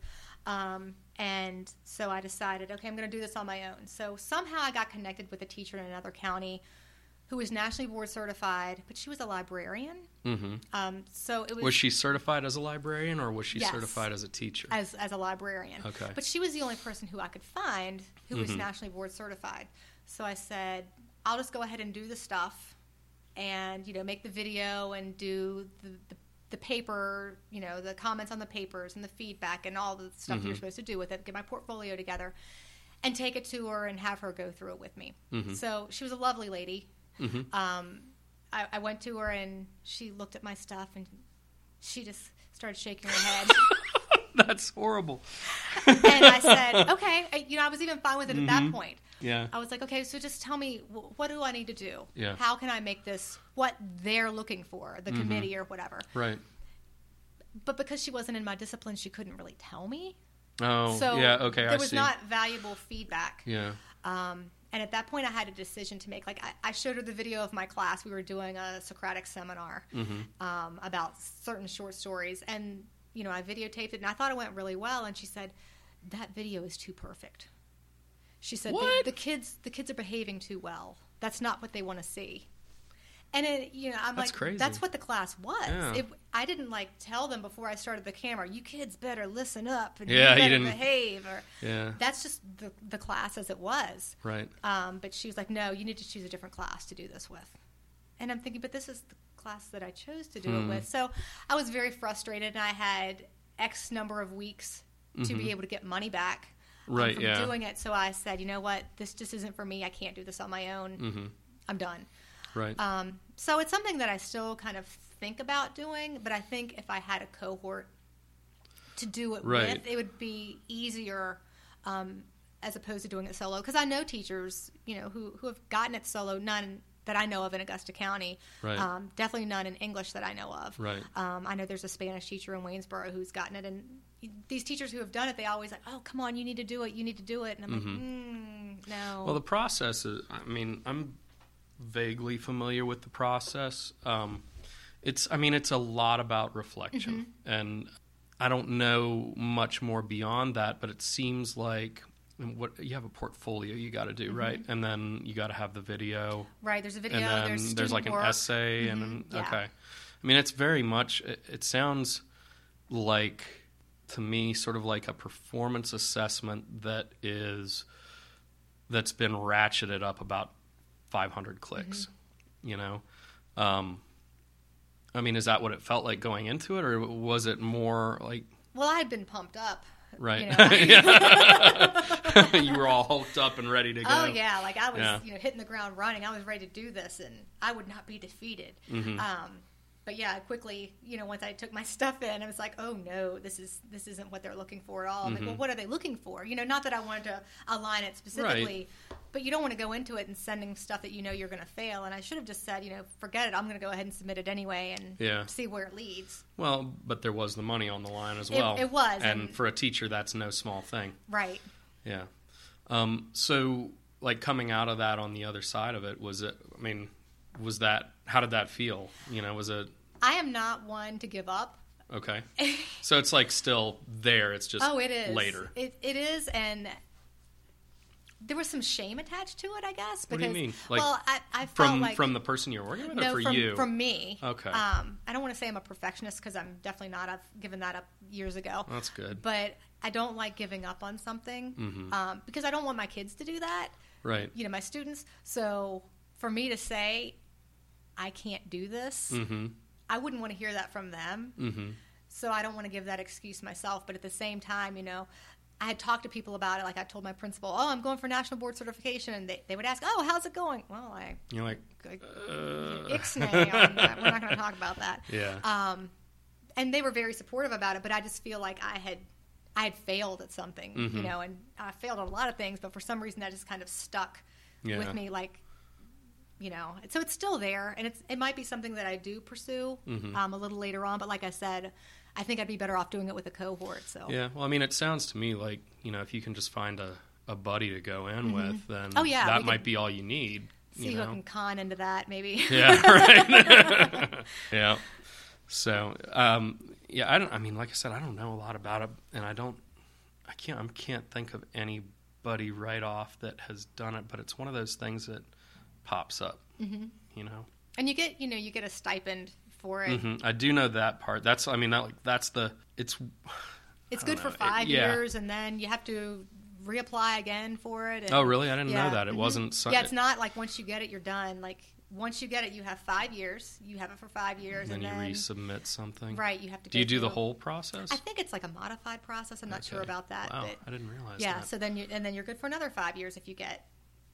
Um, and so I decided, okay, I'm going to do this on my own. So somehow I got connected with a teacher in another county who was nationally board certified, but she was a librarian. Mm-hmm. Um, so it was, Was she certified as a librarian, or was she Yes. certified as a teacher? as as a librarian. Okay. But she was the only person who I could find who was Mhm. nationally board certified. So I said, I'll just go ahead and do the stuff, and you know, make the video and do the. the the paper, you know, the comments on the papers and the feedback and all the stuff Mm-hmm. you're supposed to do with it. Get my portfolio together, and take it to her and have her go through it with me. Mhm. So she was a lovely lady. Mhm. Um, I, I went to her and she looked at my stuff and she just started shaking her head. That's horrible. and I said, okay. I, you know, I was even fine with it at that Mhm. point. Yeah. I was like, okay, so just tell me, wh- what do I need to do? Yeah. How can I make this what they're looking for, the Mhm. committee or whatever? Right. But because she wasn't in my discipline, she couldn't really tell me. Oh. so yeah. Okay. there I was see. not valuable feedback. Yeah. Um, and at that point, I had a decision to make. Like, I, I showed her the video of my class. We were doing a Socratic seminar Mm-hmm. um, about certain short stories, and you know, I videotaped it, and I thought it went really well. And she said, "That video is too perfect." She said? The, "The kids, the kids are behaving too well. That's not what they want to see." And it, you know, I'm That's like, crazy. "That's what the class was." Yeah. It, I didn't like tell them before I started the camera. You kids better listen up and Yeah, you better didn't- behave. Or Yeah. that's just the the class as it was. Right. Um, but she was like, no, you need to choose a different class to do this with. And I'm thinking, but this is the class that I chose to do Hmm. it with. So I was very frustrated, and I had X number of weeks to Mhm. be able to get money back Right, from yeah. doing it. So I said, you know what, this just isn't for me. I can't do this on my own. Mm-hmm. I'm done. Right. Um, so it's something that I still kind of think about doing, but I think if I had a cohort to do it Right. with, it would be easier um, as opposed to doing it solo. Because I know teachers, you know, who who have gotten it solo. None that I know of in Augusta County. Right. Um, definitely none in English that I know of. Right. Um, I know there's a Spanish teacher in Waynesboro who's gotten it, and these teachers who have done it, they always like, "Oh, come on, you need to do it. You need to do it." And I'm like, mm, "No." Mm-hmm. Well, the process is, I mean, I'm vaguely familiar with the process. Um, it's, I mean, it's a lot about reflection. And I don't know much more beyond that, but it seems like and what you have a portfolio you got to do, right? And then you got to have the video. right? There's a video. and then there's there's, like student an essay and Mhm, an, yeah. okay i mean it's very much it, it sounds like to me sort of like a performance assessment that is that's been ratcheted up about 500 clicks Mm-hmm. you know um i mean is that what it felt like going into it or was it more like Well, I had been pumped up. Right You know? You were all hulked up and ready to go Oh yeah, like I was, Yeah. you know, hitting the ground running. I was ready to do this, and I would not be defeated. Mhm. Um, but yeah, quickly, you know, once I took my stuff in, I was like, oh no, this is this isn't what they're looking for at all. I'm like, well, what are they looking for? You know, not that I wanted to align it specifically, but you don't want to go into it and sending stuff that you know you're going to fail. And I should have just said, you know, forget it. I'm going to go ahead and submit it anyway and Yeah. see where it leads. Well, but there was the money on the line as It- well. it was, and, and- for a teacher, that's no small thing. Right. Yeah. Um, so, like coming out of that on the other side of it, was it? I mean, was that? How did that feel? You know, was it I am not one to give up. okay? so it's like still there. It's just oh, it is later. It, it is, and there was some shame attached to it, I guess. What do you mean? Like, well, I, I felt From like from the person you're working with, or no, for from, you? from me. Okay. Um, I don't want to say I'm a perfectionist because I'm definitely not. I've given that up years ago. That's good. But I don't like giving up on something Mm-hmm. um, because I don't want my kids to do that. right. You know, my students. So for me to say I can't do this, Mm-hmm. I wouldn't want to hear that from them. Mm-hmm. So I don't want to give that excuse myself. But at the same time, you know, I had talked to people about it. Like I told my principal, "Oh, I'm going for national board certification," and they, they would ask, "Oh, how's it going?" Well, I, You're like, I uh, ixnay on that. We're not going to talk about that. yeah. Um, and they were very supportive about it, but I just feel like I had I had failed at something, you Mhm. know, and I failed at a lot of things, but for some reason that just kind of stuck Yeah. with me, like you know. So it's still there, and it's it might be something that I do pursue Mhm. um, a little later on. But like I said, I think I'd be better off doing it with a cohort. So Yeah, well, I mean, it sounds to me like you know, if you can just find a, a buddy to go in with, then Oh, yeah, that might be all you need. see you who can con into that, maybe. yeah, right. yeah. So, um, yeah, I don't. I mean, like I said, I don't know a lot about it, and I don't. I can't. I can't think of anybody right off that has done it, but it's one of those things that pops up. hmm You know. And you get you know you get a stipend for it. hmm I do know that part. That's. I mean, that, like that's the. It's. It's good for know. It- five yeah. years, and then you have to reapply again for it. And, Oh, really? I didn't Yeah, know that. It mhm. wasn't. So, yeah, it's not like once you get it, you're done. Like once you get it, you have five years. You have it for five years, and, Then and then you resubmit something. right, you have to. Do you do the whole process? I think it's like a modified process. I'm not sure about that, Wow, but I didn't realize yeah. that. So then you and then you're good for another five years if you get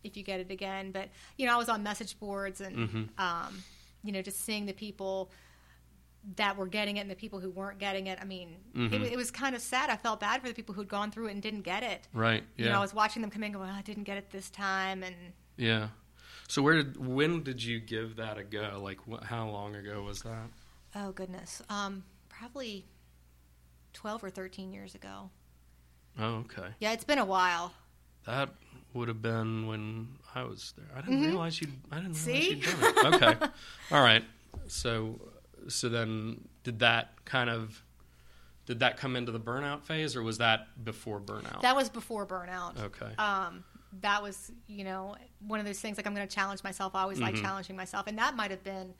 if you get it again. But you know, I was on message boards and Mhm. um, you know just seeing the people that were getting it and the people who weren't getting it. I mean, Mhm. it, it was kind of sad. I felt bad for the people who'd gone through it and didn't get it. Right. Yeah. You know, I was watching them come in, going, oh, "I didn't get it this time," and Yeah. So where did when did you give that a go? Like wh- how long ago was that? oh goodness, um, probably twelve or thirteen years ago. Oh, okay. Yeah, it's been a while. That would have been when I was there. I didn't Mhm. realize you. I didn't realize See? you'd done it. Okay. All right. So, so then did that kind of did that come into the burnout phase, or was that before burnout? That was before burnout. okay. Um, that was, you know, one of those things like I'm going to challenge myself. I always like Mhm. challenging myself, and that might have been,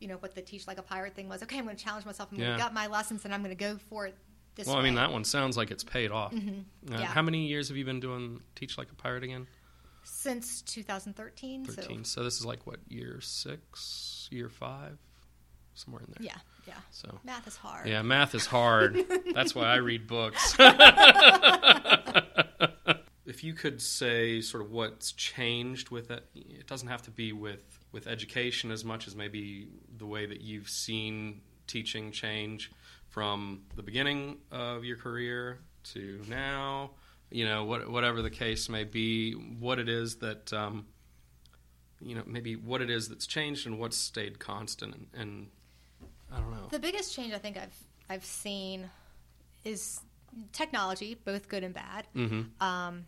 you know, what the teach like a pirate thing was. Okay, I'm going to challenge myself. I'm going to get my lessons, and I'm going to go for it. This well, I mean that one sounds like it's paid off. Mhm. Uh, Yeah. How many years have you been doing Teach Like a Pirate again? since 2013. Thirteen. So, this is like what year six, year five, somewhere in there. yeah, yeah. So Math is hard. yeah, math is hard. That's why I read books. if you could say sort of what's changed with it, it doesn't have to be with with education as much as maybe the way that you've seen teaching change from the beginning of your career to now. You know, what, whatever the case may be, what it is that um, you know, maybe what it is that's changed and what's stayed constant, and, and I don't know. The biggest change I think I've I've seen is technology, both good and bad. Mm-hmm. Um,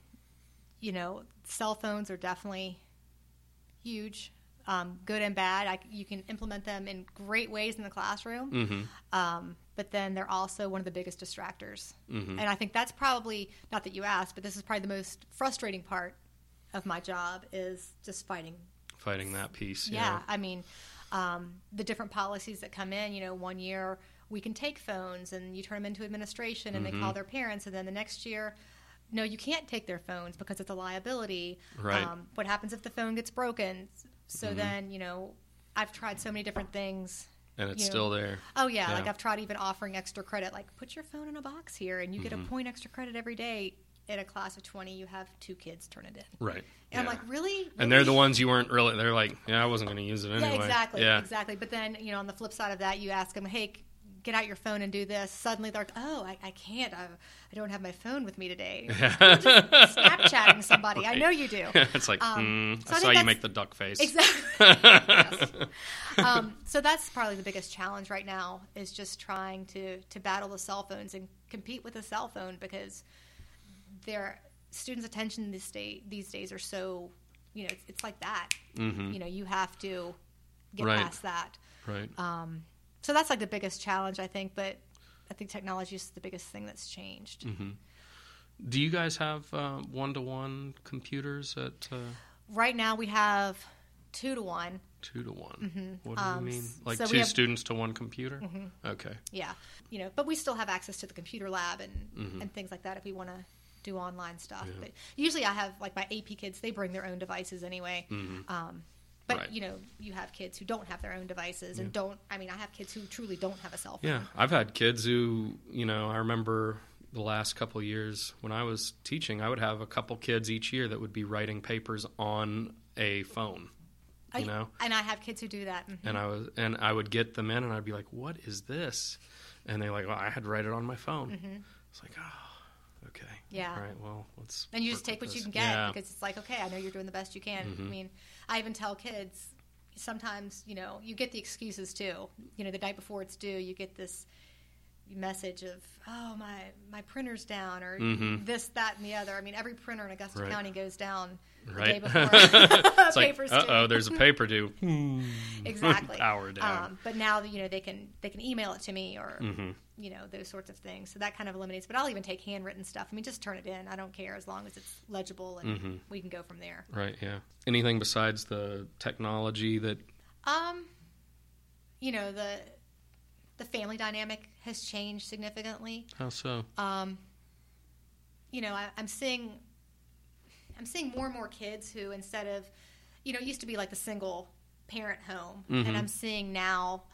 you know, cell phones are definitely huge, um, good and bad. I, you can implement them in great ways in the classroom, Mm-hmm. um, but then they're also one of the biggest distractors. Mm-hmm. And I think that's probably not that you asked, but this is probably the most frustrating part of my job is just fighting Fighting that piece. yeah, I mean, um, the different policies that come in. You know, one year we can take phones and you turn them into administration and they call their parents, and then the next year, no, you can't take their phones because it's a liability. Right. Um, what happens if the phone gets broken? So Mhm. then, you know, I've tried so many different things. And it's you know, still there. Oh yeah, Yeah. like I've tried even offering extra credit, like put your phone in a box here and you get a Mhm. point extra credit every day. In a class of twenty, you have two kids turn it in, Right. and I'm like, really? and they're the ones you weren't really. They're like, yeah, I wasn't going to use it anyway. Yeah, exactly, Yeah. exactly. But then, you know, on the flip side of that, you ask them, "Hey, get out your phone and do this." Suddenly, they're like, "Oh, I, I can't. I, I don't have my phone with me today." Snapchatting somebody. I know you do. it's like, Um, mm, so I I saw you make the duck face. Exactly. Um, so that's probably the biggest challenge right now is just trying to to battle the cell phones and compete with the cell phone because their students' attention this day these days are so you know it's, it's like that. hmm You know, you have to get Right. past that. Right. Um, so that's like the biggest challenge, I think. But I think technology is the biggest thing that's changed. hmm Do you guys have one to one computers at uh, Right now we have two to one. two to one? What do Um, you mean? Like so two have- students to one computer? Okay. Yeah, you know, but we still have access to the computer lab and Mhm. and things like that if we want to do online stuff. Yeah. But usually, I have like my AP kids; they bring their own devices anyway. Mhm. Um, but Right. you know, you have kids who don't have their own devices and Yeah. don't. I mean, I have kids who truly don't have a cell phone. Yeah, I've had kids who, you know, I remember the last couple of years when I was teaching, I would have a couple kids each year that would be writing papers on a phone, I- you know, and I have kids who do that. mhm. and I was, and I would get them in, and I'd be like, "What is this?" And they're like, "Well, I had to write it on my phone." It's like, oh, okay, Mm-hmm. Yeah. all right, well, let's. And you just take what you can get Yeah. because it's like, okay, I know you're doing the best you can. I Mhm. mean, I even tell kids sometimes, you know, you get the excuses too. You know, the night before it's due, you get this message of, oh, my, my printer's down or Mhm. this, that, and the other. I mean, every printer in Augusta Right. County goes down right. the day before it's like, uh oh, there's a paper due. exactly. Power down. Um, but now, you know, they can they can email it to me or hmm you know those sorts of things. So that kind of eliminates. But I'll even take handwritten stuff. I mean, just turn it in. I don't care as long as it's legible and Mhm. we can go from there. Right. Yeah. Anything besides the technology that? Um, you know the the family dynamic has changed significantly. How so? Um, you know, I, I'm seeing I'm seeing more and more kids who instead of you know it used to be like the single parent home, Mhm. and I'm seeing now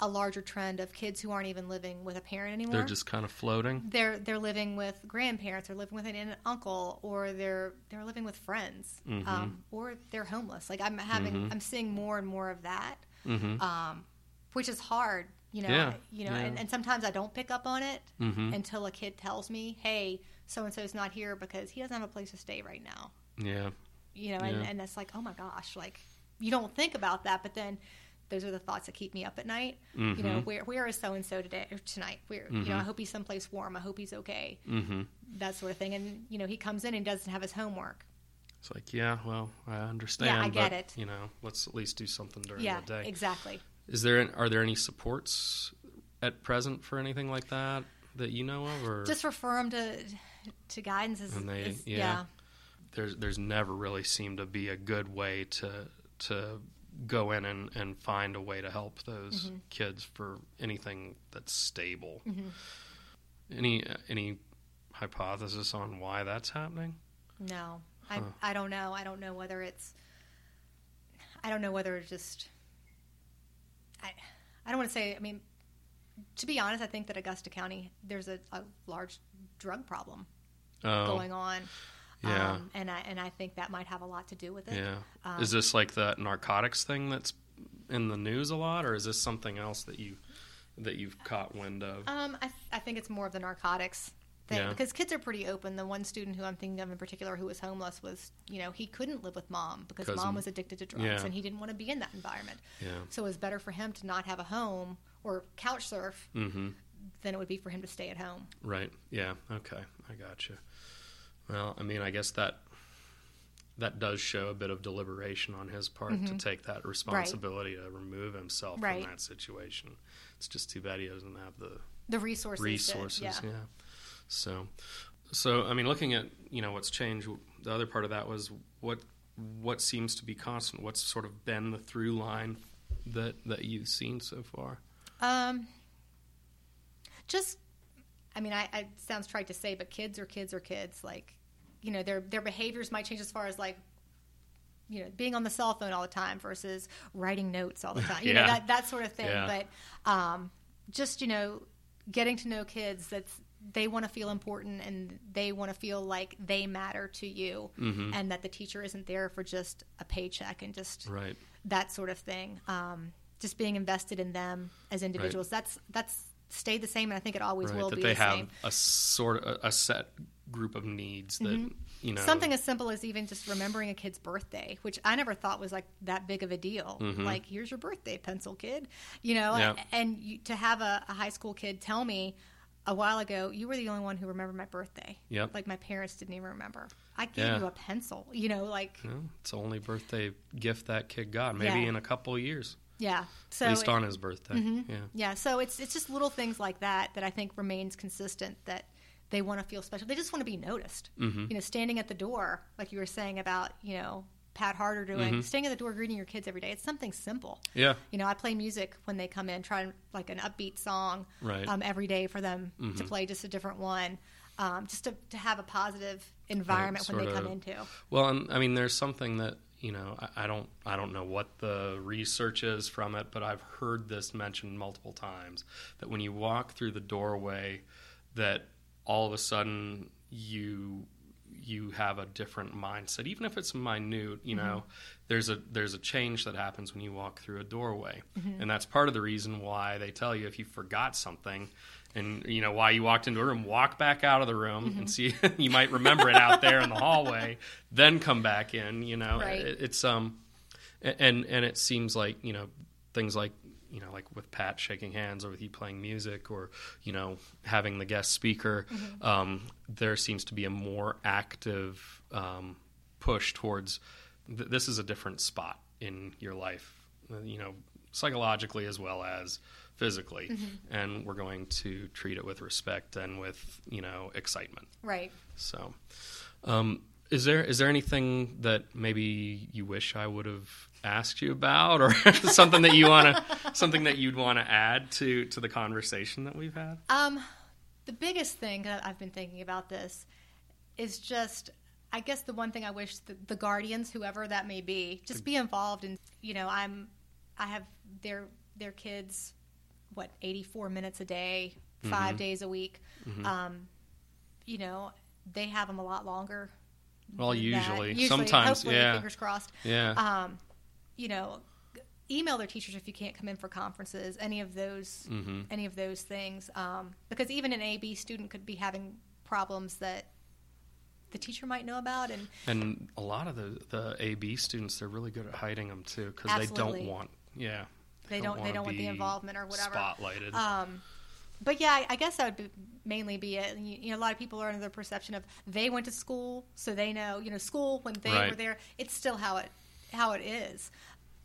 a larger trend of kids who aren't even living with a parent anymore. They're just kind of floating. they're they're living with grandparents or living with an, an uncle or they're they're living with friends Mhm. um, or they're homeless like i'm having Mhm. i'm seeing more and more of that hmm um, which is hard you know Yeah, you know yeah. and, and sometimes i don't pick up on it hmm until a kid tells me hey so and so's not here because he doesn't have a place to stay right now Yeah. you know and, Yeah. and that's like oh my gosh like you don't think about that but then those are the thoughts that keep me up at night you know Mhm. where where is so and so today or tonight where you know i hope he's someplace warm i hope he's okay hmm that sort of thing. And you know, he comes in and doesn't have his homework. It's like, yeah, well, I understand. Yeah, I get but, it. You know, let's at least do something during yeah, the day. exactly. Is there? Are there any supports at present for anything like that that you know of, or Just refer him to to guidance. Is, And they- is- yeah. yeah. there's there's never really seemed to be a good way to to go in and, and find a way to help those Mhm. kids for anything that's stable. Mhm. Any any hypothesis on why that's happening? No, Huh. I I don't know. I don't know whether it's. I don't know whether it's just. I I don't want to say. I mean, to be honest, I think that Augusta County there's a, a large drug problem Oh, going on. yeah. Um, and I and I think that might have a lot to do with it. yeah. Um, is this like the narcotics thing that's in the news a lot, or is this something else that you that you've caught wind of? Um, I, th- I think it's more of the narcotics thing Yeah. because kids are pretty open. The one student who I'm thinking of in particular who was homeless was, you know, he couldn't live with mom because mom was addicted to drugs yeah. and he didn't want to be in that environment. yeah. So it was better for him to not have a home or couch surf Mm-hmm. than it would be for him to stay at home. Right. Yeah. Okay. I got you. Well, I mean, I guess that that does show a bit of deliberation on his part to Mhm. take that responsibility to remove himself Right. from that situation. It's just too bad he doesn't have the The resources. to- resources. yeah. yeah. So, so I mean, looking at you know what's changed. The other part of that was what what seems to be constant. What's sort of been the through line that that you've seen so far? Um, just, I mean, I, I it sounds trite to say, but kids are kids are kids. Like, you know, their their behaviors might change as far as like, you know, being on the cell phone all the time versus writing notes all the time. You know, that that sort of thing. Yeah. But um, just you know, getting to know kids that's they want to feel important and they want to feel like they matter to you Mm-hmm. and that the teacher isn't there for just a paycheck and just Right. that sort of thing. Um, just being invested in them as individuals. That's that's stayed the same, and I think it always right. will that be they the have same. a sort of a set group of needs that Mhm. you know Something as simple as even just remembering a kid's birthday, which I never thought was like that big of a deal. Mhm. Like, here's your birthday pencil, kid. You know, Yeah. and you, to have a, a high school kid tell me a while ago, you were the only one who remembered my birthday. Yep. Like my parents didn't even remember. I gave Yeah. you a pencil. You know, like it's the only birthday gift that kid got. Maybe Yeah. in a couple of years, yeah. So at least it- on his birthday. Mhm. Yeah. Yeah, so it's it's just little things like that that I think remains consistent that they want to feel special. They just want to be noticed. Mm-hmm. You know, standing at the door, like you were saying about, you know, Pat Harder doing, Mm-hmm. standing at the door greeting your kids every day. It's something simple. Yeah. You know, I play music when they come in, try like an upbeat song Right. um, every day for them to play just a different one, um, just to, to have a positive environment when they come into. Well, and I mean, there's something that you know I, I don't I don't know what the research is from it, but I've heard this mentioned multiple times that when you walk through the doorway, that all of a sudden you you have a different mindset, even if it's minute. You know, mm-hmm. there's a there's a change that happens when you walk through a doorway, mm-hmm. and that's part of the reason why they tell you if you forgot something. And you know why you walked into a room, walk back out of the room and see. you might remember it out there in the hallway, then come back in. You know, Right. It- it's um, and and it seems like you know things like you know like with Pat shaking hands or with you playing music or you know having the guest speaker, um, there seems to be a more active um, push towards th- this is a different spot in your life, you know, psychologically as well as physically, and we're going to treat it with respect and with you know excitement. Right. So, um, is there is there anything that maybe you wish I would have asked you about, or something that you want to something that you'd want to add to to the conversation that we've had? Um, the biggest thing that I've been thinking about this is just, I guess the one thing I wish the, the guardians, whoever that may be, just be involved. And you know, I'm, I have their their kids, what eighty four minutes a day, 5 days a week. Um, you know, they have them a lot longer. Well, usually, usually sometimes, hopefully, yeah, fingers crossed yeah, um, you know, email their teachers if you can't come in for conferences. Any of those, Mhm. any of those things, um, because even an AB student could be having problems that the teacher might know about, and and a lot of the the AB students they're really good at hiding them too because they don't want, yeah, they don't, they wanna don't want the involvement or whatever. spotlighted. Um, but yeah, I, I guess that would be, mainly be it. You, you know, a lot of people are under the perception of they went to school, so they know. You know, school when they Right. were there, it's still how it how it is,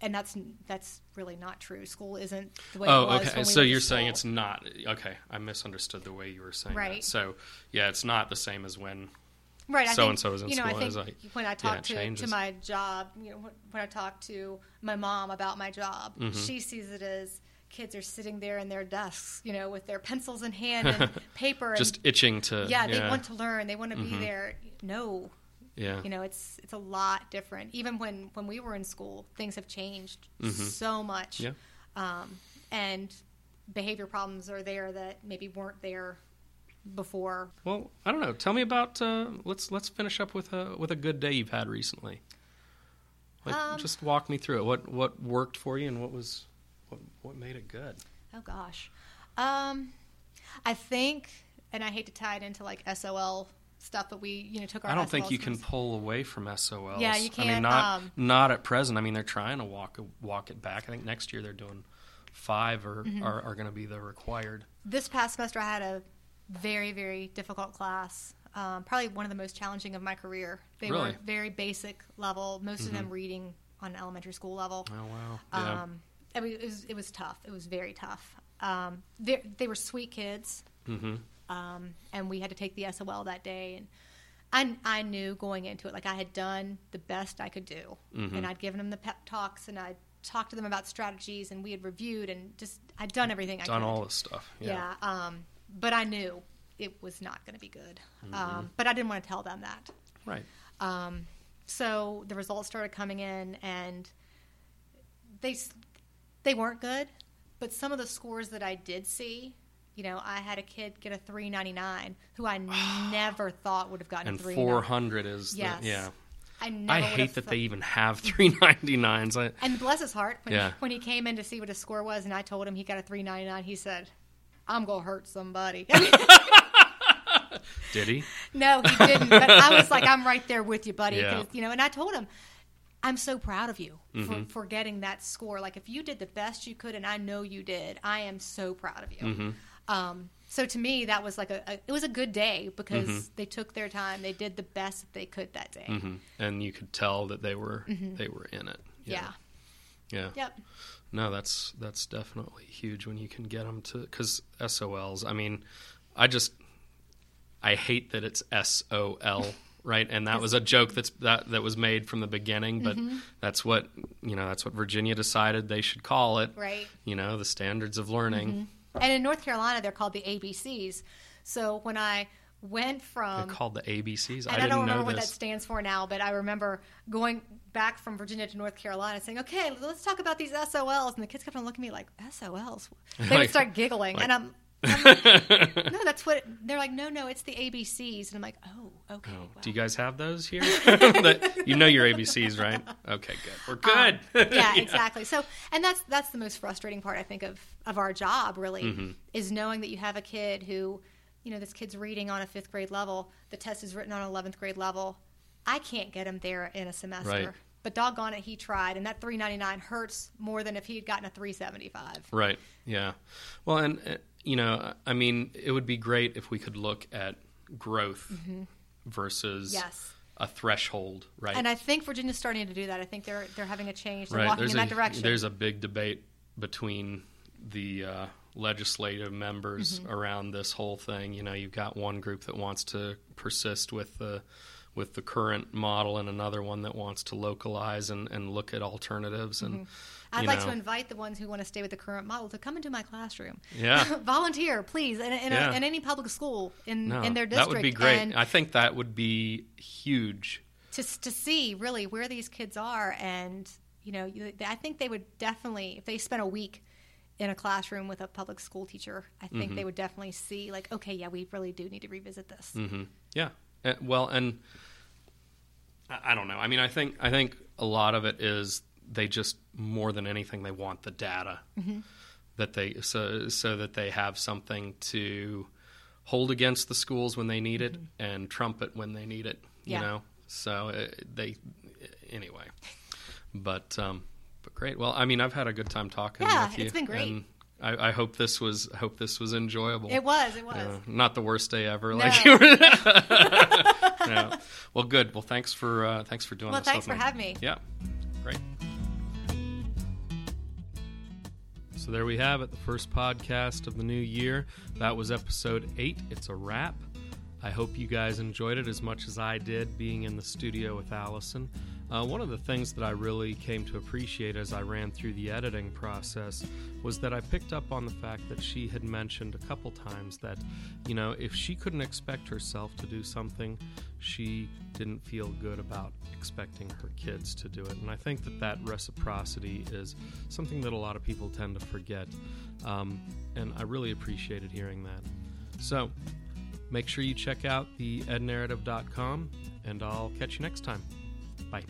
and that's that's really not true. School isn't the way it Oh, okay. we So you're saying it's not okay. I misunderstood the way you were saying that. Right. So yeah, it's not the same as when right. So and so is in you know, school, I think like- when I talk it to, to my job, you know, when- I talk to my mom about my job, Mm-hmm. she sees it as kids are sitting there in their desks, you know, with their pencils in hand and paper, and just itching to yeah, they want to learn, they want to be there. No, yeah you know, it's it's a lot different. Even when when we were in school, things have changed so much, Yeah. um, and behavior problems are there that maybe weren't there before. Well, I don't know. Tell me about. Uh, let's let's finish up with a with a good day you've had recently. Like, Um, just walk me through it. What what worked for you and what was what what made it good? Oh gosh. Um, I think, and I hate to tie it into like SOL stuff, but we, you know, took our. I don't SOL think you can pull away from SOLs. Yeah, you I mean, can't, not um, not at present. I mean, they're trying to walk walk it back. I think next year they're doing five or Mm-hmm. are, are going to be the required. This past semester, I had a very, very difficult class. Um, probably one of the most challenging of my career. They Really? were very basic level. Most of them reading on elementary school level. Oh wow! Yeah. Um, I mean, it was it was tough. It was very tough. Um, they they were sweet kids. hmm um, and we had to take the SOL that day. And I, I knew going into it, like I had done the best I could do, Mhm. and I'd given them the pep talks, and I'd talked to them about strategies, and we had reviewed, and just I'd done everything I could Done all this stuff. yeah. Um, but I knew it was not going to be good. Mm-hmm. Um, but I didn't want to tell them that. Right. Um, so the results started coming in, and they they weren't good. But some of the scores that I did see, you know, I had a kid get a three ninety nine who I never thought would have gotten And a three. four hundred is Yes. the yeah. I never. I hate that thought- they even have three ninety nines. I And bless his heart, when, Yeah. when he came in to see what his score was, and I told him he got a three ninety nine, he said, "I'm gonna hurt somebody." did he? No, he didn't. But I was like, I'm right there with you, buddy. Yeah. 'Cause, You know, and I told him, I'm so proud of you Mm-hmm. for, for getting that score. Like, if you did the best you could, and I know you did, I am so proud of you. Mm-hmm. Um, so to me, that was like a, a it was a good day because Mm-hmm. they took their time. They did the best that they could that day. hmm And you could tell that they were they were in it. Mm-hmm. Yeah. Yeah. Yep. No, that's that's definitely huge when you can get them to because SOLs. I mean, I just I hate that it's S O L. Right, and that was a joke that's that that was made from the beginning, but Mm-hmm. that's what you know. That's what Virginia decided they should call it. Right. You know, the standards of learning. And in North Carolina, they're called the ABCs. So when I went from They're called the ABCs. and I, didn't don't remember know what that stands for now, but I remember going back from Virginia to North Carolina saying, okay, let's talk about these SOLs. And the kids kept on looking at me like, SOLs? They Like- would start giggling. like- and I'm, I'm like, no, that's what, they're like, no, no, it's the ABCs. And I'm like, oh, okay. Oh, wow. Do you guys have those here? You know your ABCs, right? Okay, good. We're good. Um, yeah, exactly. So, and that's that's the most frustrating part I think of of our job really Mm-hmm. is knowing that you have a kid who, you know, this kid's reading on a fifth grade level, the test is written on an eleventh grade level. I can't get him there in a semester. Right. But doggone it, he tried, and that 399 hurts more than if he had gotten a 375. Right. Yeah. Well, and uh, you know, I mean, it would be great if we could look at growth versus Mm-hmm. Yes. a threshold, right? And I think Virginia's starting to do that. I think they're they're having a change. They're right. walking There's in a that direction. there's a big debate between the uh, legislative members Mm-hmm. around this whole thing. You know, you've got one group that wants to persist with the with the current model, and another one that wants to localize and, and look at alternatives. And Mm-hmm. I'd like know, to invite the ones who want to stay with the current model to come into my classroom. Yeah. Volunteer, please, in, in, Yeah. a, in any public school in, No, in their district. that would be great. And I think that would be huge. to, to see really where these kids are. And, you know, I think they would definitely, if they spent a week in a classroom with a public school teacher, I Mm-hmm. think they would definitely see, like, okay, yeah, we really do need to revisit this. hmm Yeah. Uh, well, and I, I don't know. I mean, I think I think a lot of it is they just more than anything they want the data Mm-hmm. that they so so that they have something to hold against the schools when they need it and trumpet when they need it. You Yeah. know. So uh, they anyway. But um, but great. Well, I mean, I've had a good time talking Yeah, with you. it's been great. I, I hope this was I hope this was enjoyable. It was, it was. Uh, not the worst day ever. No. Like you were. no. Well, good. Well, thanks for uh, thanks for doing Well, this. thanks for me. having me. Yeah, great. So there we have it, the first podcast of the new year. That was episode eight. It's a wrap. I hope you guys enjoyed it as much as I did being in the studio with Allison. Uh, one of the things that I really came to appreciate as I ran through the editing process was that I picked up on the fact that she had mentioned a couple times that, you know, if she couldn't expect herself to do something, she didn't feel good about expecting her kids to do it. And I think that that reciprocity is something that a lot of people tend to forget. Um, and I really appreciated hearing that. So, Make sure you check out the ednarrative.com, and I'll catch you next time. Bye.